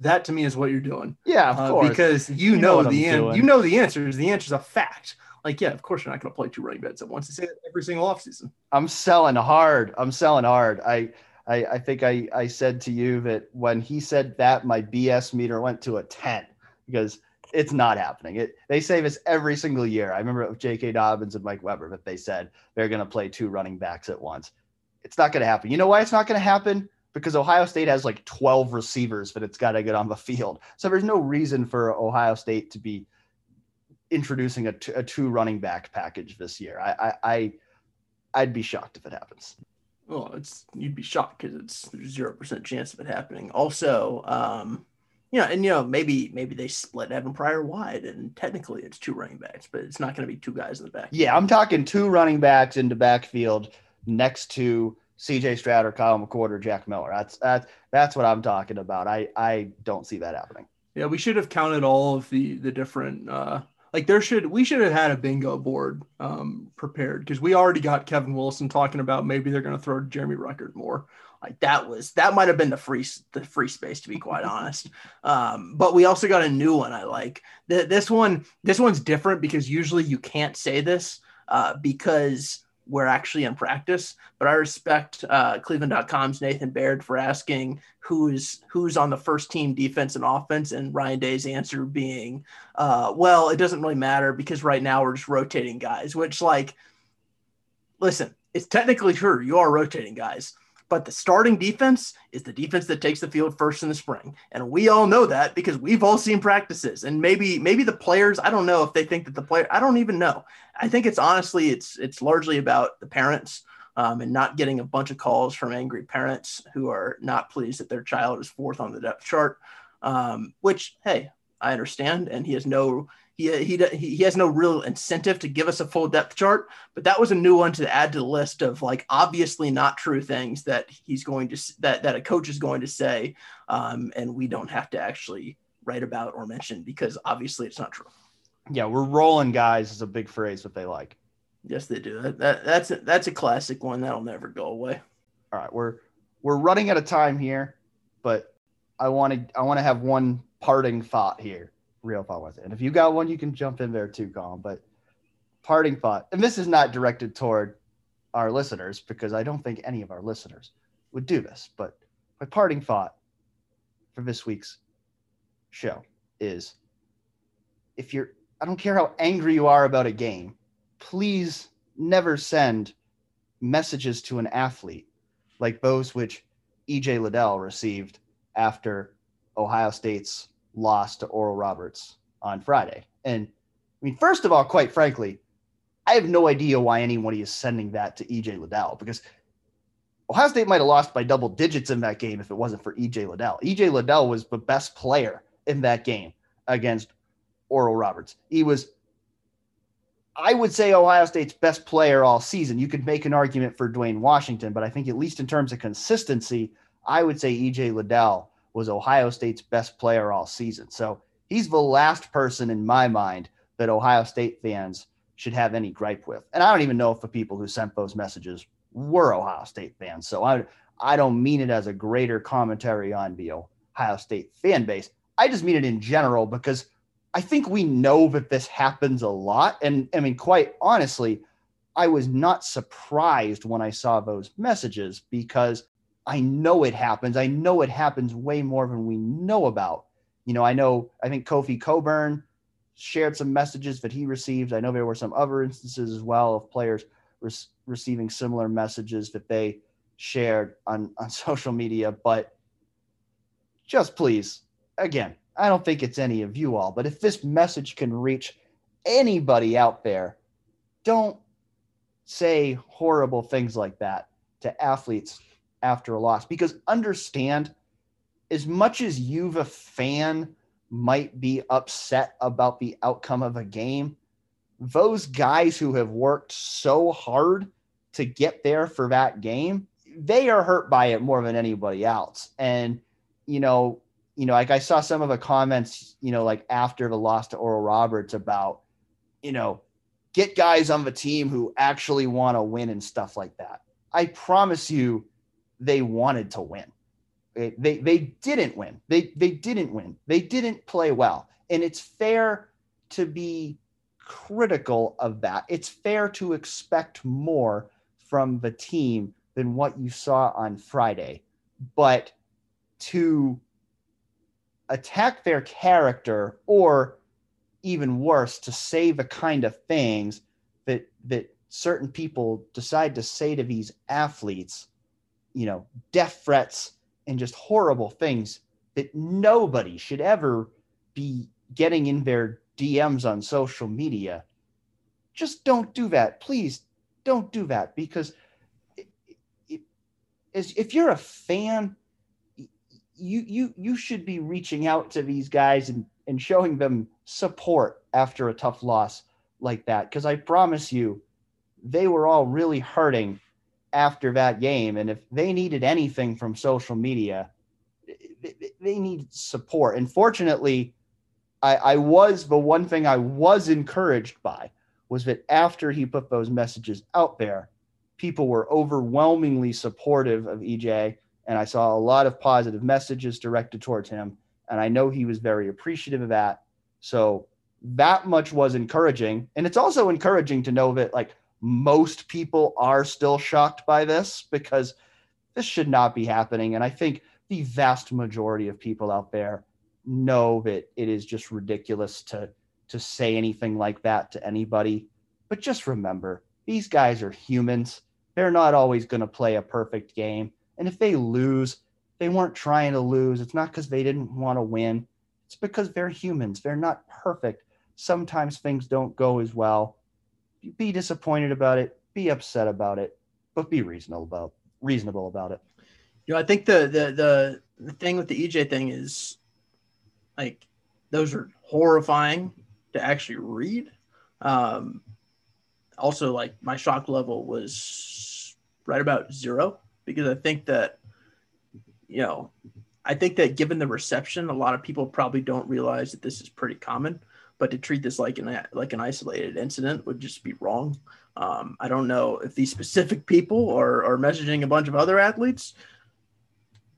That to me is what you're doing. Yeah, of uh, course. Because you, you know, know the answer. You know the answers. The answer's a fact. Like, yeah, of course you're not going to play two running backs at once. They say that every single offseason. I'm selling hard. I'm selling hard. I I, I think I, I said to you that when he said that, my BS meter went to a 10 because it's not happening. It, they say this every single year. I remember with J.K. Dobbins and Mike Weber that they said they're going to play two running backs at once. It's not going to happen. You know why it's not going to happen? Because Ohio State has like 12 receivers that it's got to get on the field. So there's no reason for Ohio State to be introducing a, t- a two running back package this year. I, I, I I'd be shocked if it happens. Well, it's you'd be shocked because it's zero percent chance of it happening. Also, um, you know, and you know, maybe maybe they split Evan Pryor wide, and technically it's two running backs, but it's not going to be two guys in the back. Yeah, I'm talking two running backs into backfield next to C.J. Stroud or Kyle McCord or Jack Miller. That's that's that's what I'm talking about. I I don't see that happening. Yeah, we should have counted all of the the different uh, like there should we should have had a bingo board um, prepared because we already got Kevin Wilson talking about maybe they're going to throw Jeremy Ruckert more. Like that was that might have been the free the free space to be quite honest. Um, but we also got a new one I like. The, this one this one's different because usually you can't say this uh, because we're actually in practice. But I respect uh, Cleveland.com's Nathan Baird for asking who's who's on the first team defense and offense, and Ryan Day's answer being, uh, "Well, it doesn't really matter because right now we're just rotating guys." Which, like, listen, it's technically true. You are rotating guys. But the starting defense is the defense that takes the field first in the spring. And we all know that because we've all seen practices. And maybe maybe the players, I don't know if they think that the player I don't even know. I think it's honestly it's it's largely about the parents um, and not getting a bunch of calls from angry parents who are not pleased that their child is fourth on the depth chart. Um, which hey, I understand, and he has no he, he he has no real incentive to give us a full depth chart, but that was a new one to add to the list of like obviously not true things that he's going to that that a coach is going to say, um, and we don't have to actually write about or mention because obviously it's not true. Yeah, we're rolling guys is a big phrase that they like. Yes, they do. That, that that's a, that's a classic one that'll never go away. All right, we're we're running out of time here, but I want to I want to have one parting thought here real thought it. And if you got one, you can jump in there too, Colin. But parting thought, and this is not directed toward our listeners because I don't think any of our listeners would do this. But my parting thought for this week's show is if you're, I don't care how angry you are about a game, please never send messages to an athlete like those which EJ Liddell received after Ohio State's lost to Oral Roberts on Friday. And I mean, first of all, quite frankly, I have no idea why anybody is sending that to EJ Liddell because Ohio State might have lost by double digits in that game if it wasn't for EJ Liddell. EJ Liddell was the best player in that game against Oral Roberts. He was, I would say, Ohio State's best player all season. You could make an argument for Duane Washington, but I think, at least in terms of consistency, I would say EJ Liddell was Ohio State's best player all season. So he's the last person in my mind that Ohio State fans should have any gripe with. And I don't even know if the people who sent those messages were Ohio State fans. So I I don't mean it as a greater commentary on the Ohio State fan base. I just mean it in general because I think we know that this happens a lot. And I mean, quite honestly, I was not surprised when I saw those messages because I know it happens. I know it happens way more than we know about. You know, I know, I think Kofi Cockburn shared some messages that he received. I know there were some other instances as well of players re- receiving similar messages that they shared on, on social media. But just please, again, I don't think it's any of you all, but if this message can reach anybody out there, don't say horrible things like that to athletes after a loss. Because understand as much as you've a fan might be upset about the outcome of a game those guys who have worked so hard to get there for that game they are hurt by it more than anybody else. And you know you know like i saw some of the comments you know like after the loss to oral roberts about you know get guys on the team who actually want to win and stuff like that. I promise you they wanted to win. They, they, didn't win. They, they didn't win. They didn't play well. And it's fair to be critical of that. It's fair to expect more from the team than what you saw on Friday. But to attack their character or even worse to say the kind of things that that certain people decide to say to these athletes you know, death threats and just horrible things that nobody should ever be getting in their DMs on social media. Just don't do that. Please don't do that because if you're a fan, you you you should be reaching out to these guys and and showing them support after a tough loss like that because I promise you they were all really hurting after that game. And if they needed anything from social media, they need support. And fortunately, I, I was the one thing I was encouraged by was that after he put those messages out there, people were overwhelmingly supportive of EJ. And I saw a lot of positive messages directed towards him. And I know he was very appreciative of that. So that much was encouraging. And it's also encouraging to know that, like, most people are still shocked by this because this should not be happening. And I think the vast majority of people out there know that it is just ridiculous to to say anything like that to anybody. But just remember, these guys are humans. They're not always going to play a perfect game. And if they lose, they weren't trying to lose. It's not because they didn't want to win. It's because they're humans. They're not perfect. Sometimes things don't go as well be disappointed about it, be upset about it, but be reasonable about reasonable about it. You know, I think the the the, the thing with the EJ thing is like those are horrifying to actually read. Um, also, like my shock level was right about zero because I think that you know I think that given the reception, a lot of people probably don't realize that this is pretty common but to treat this like an like an isolated incident would just be wrong. Um, I don't know if these specific people are, are messaging a bunch of other athletes,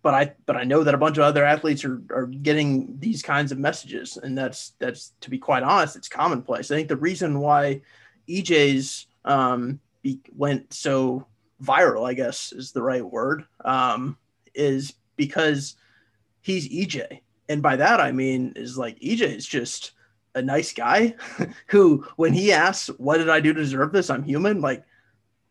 but I but I know that a bunch of other athletes are, are getting these kinds of messages, and that's that's to be quite honest, it's commonplace. I think the reason why EJ's um, be, went so viral, I guess is the right word, um, is because he's EJ, and by that I mean is like EJ is just a nice guy who, when he asks, What did I do to deserve this? I'm human. Like,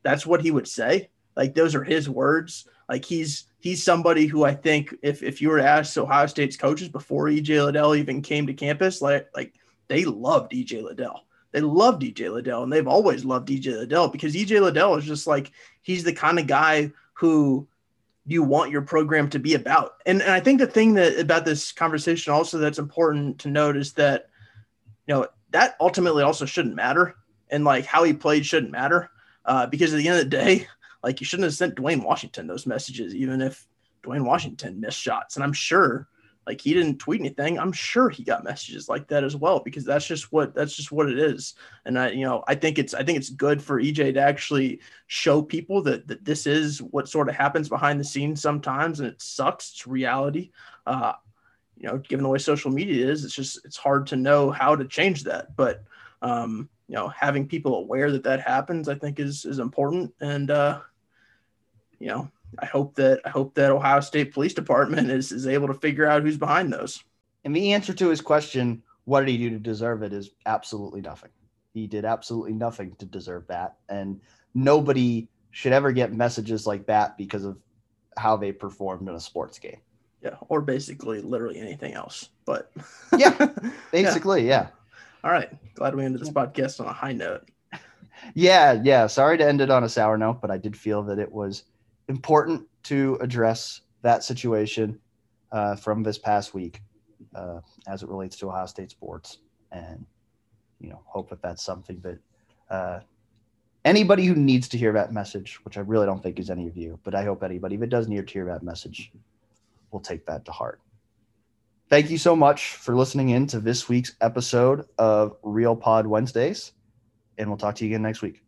that's what he would say. Like, those are his words. Like, he's, he's somebody who I think if, if you were to ask Ohio State's coaches before EJ Liddell even came to campus, like, like they loved EJ Liddell. They loved EJ Liddell and they've always loved EJ Liddell because EJ Liddell is just like, he's the kind of guy who you want your program to be about. And, and I think the thing that about this conversation also that's important to note is that you know, that ultimately also shouldn't matter. And like how he played shouldn't matter uh, because at the end of the day, like you shouldn't have sent Duane Washington those messages, even if Duane Washington missed shots. And I'm sure like he didn't tweet anything. I'm sure he got messages like that as well because that's just what that's just what it is. And I, you know, I think it's I think it's good for EJ to actually show people that that this is what sort of happens behind the scenes sometimes, and it sucks. It's reality. Uh, you know, given the way social media is, it's just it's hard to know how to change that. But um, you know, having people aware that that happens, I think is is important. And uh, you know, I hope that I hope that Ohio State Police Department is is able to figure out who's behind those. And the answer to his question what did he do to deserve it is absolutely nothing. He did absolutely nothing to deserve that. And nobody should ever get messages like that because of how they performed in a sports game. Yeah, or basically literally anything else. But yeah, basically, yeah. yeah. All right. Glad we ended this podcast on a high note. Yeah, yeah. Sorry to end it on a sour note, but I did feel that it was important to address that situation uh, from this past week uh, as it relates to Ohio State sports, and you know, hope that that's something that uh, anybody who needs to hear that message, which I really don't think is any of you, but I hope anybody that does need to hear that message will take that to heart. Thank you so much for listening in to this week's episode of Real Pod Wednesdays, and we'll talk to you again next week.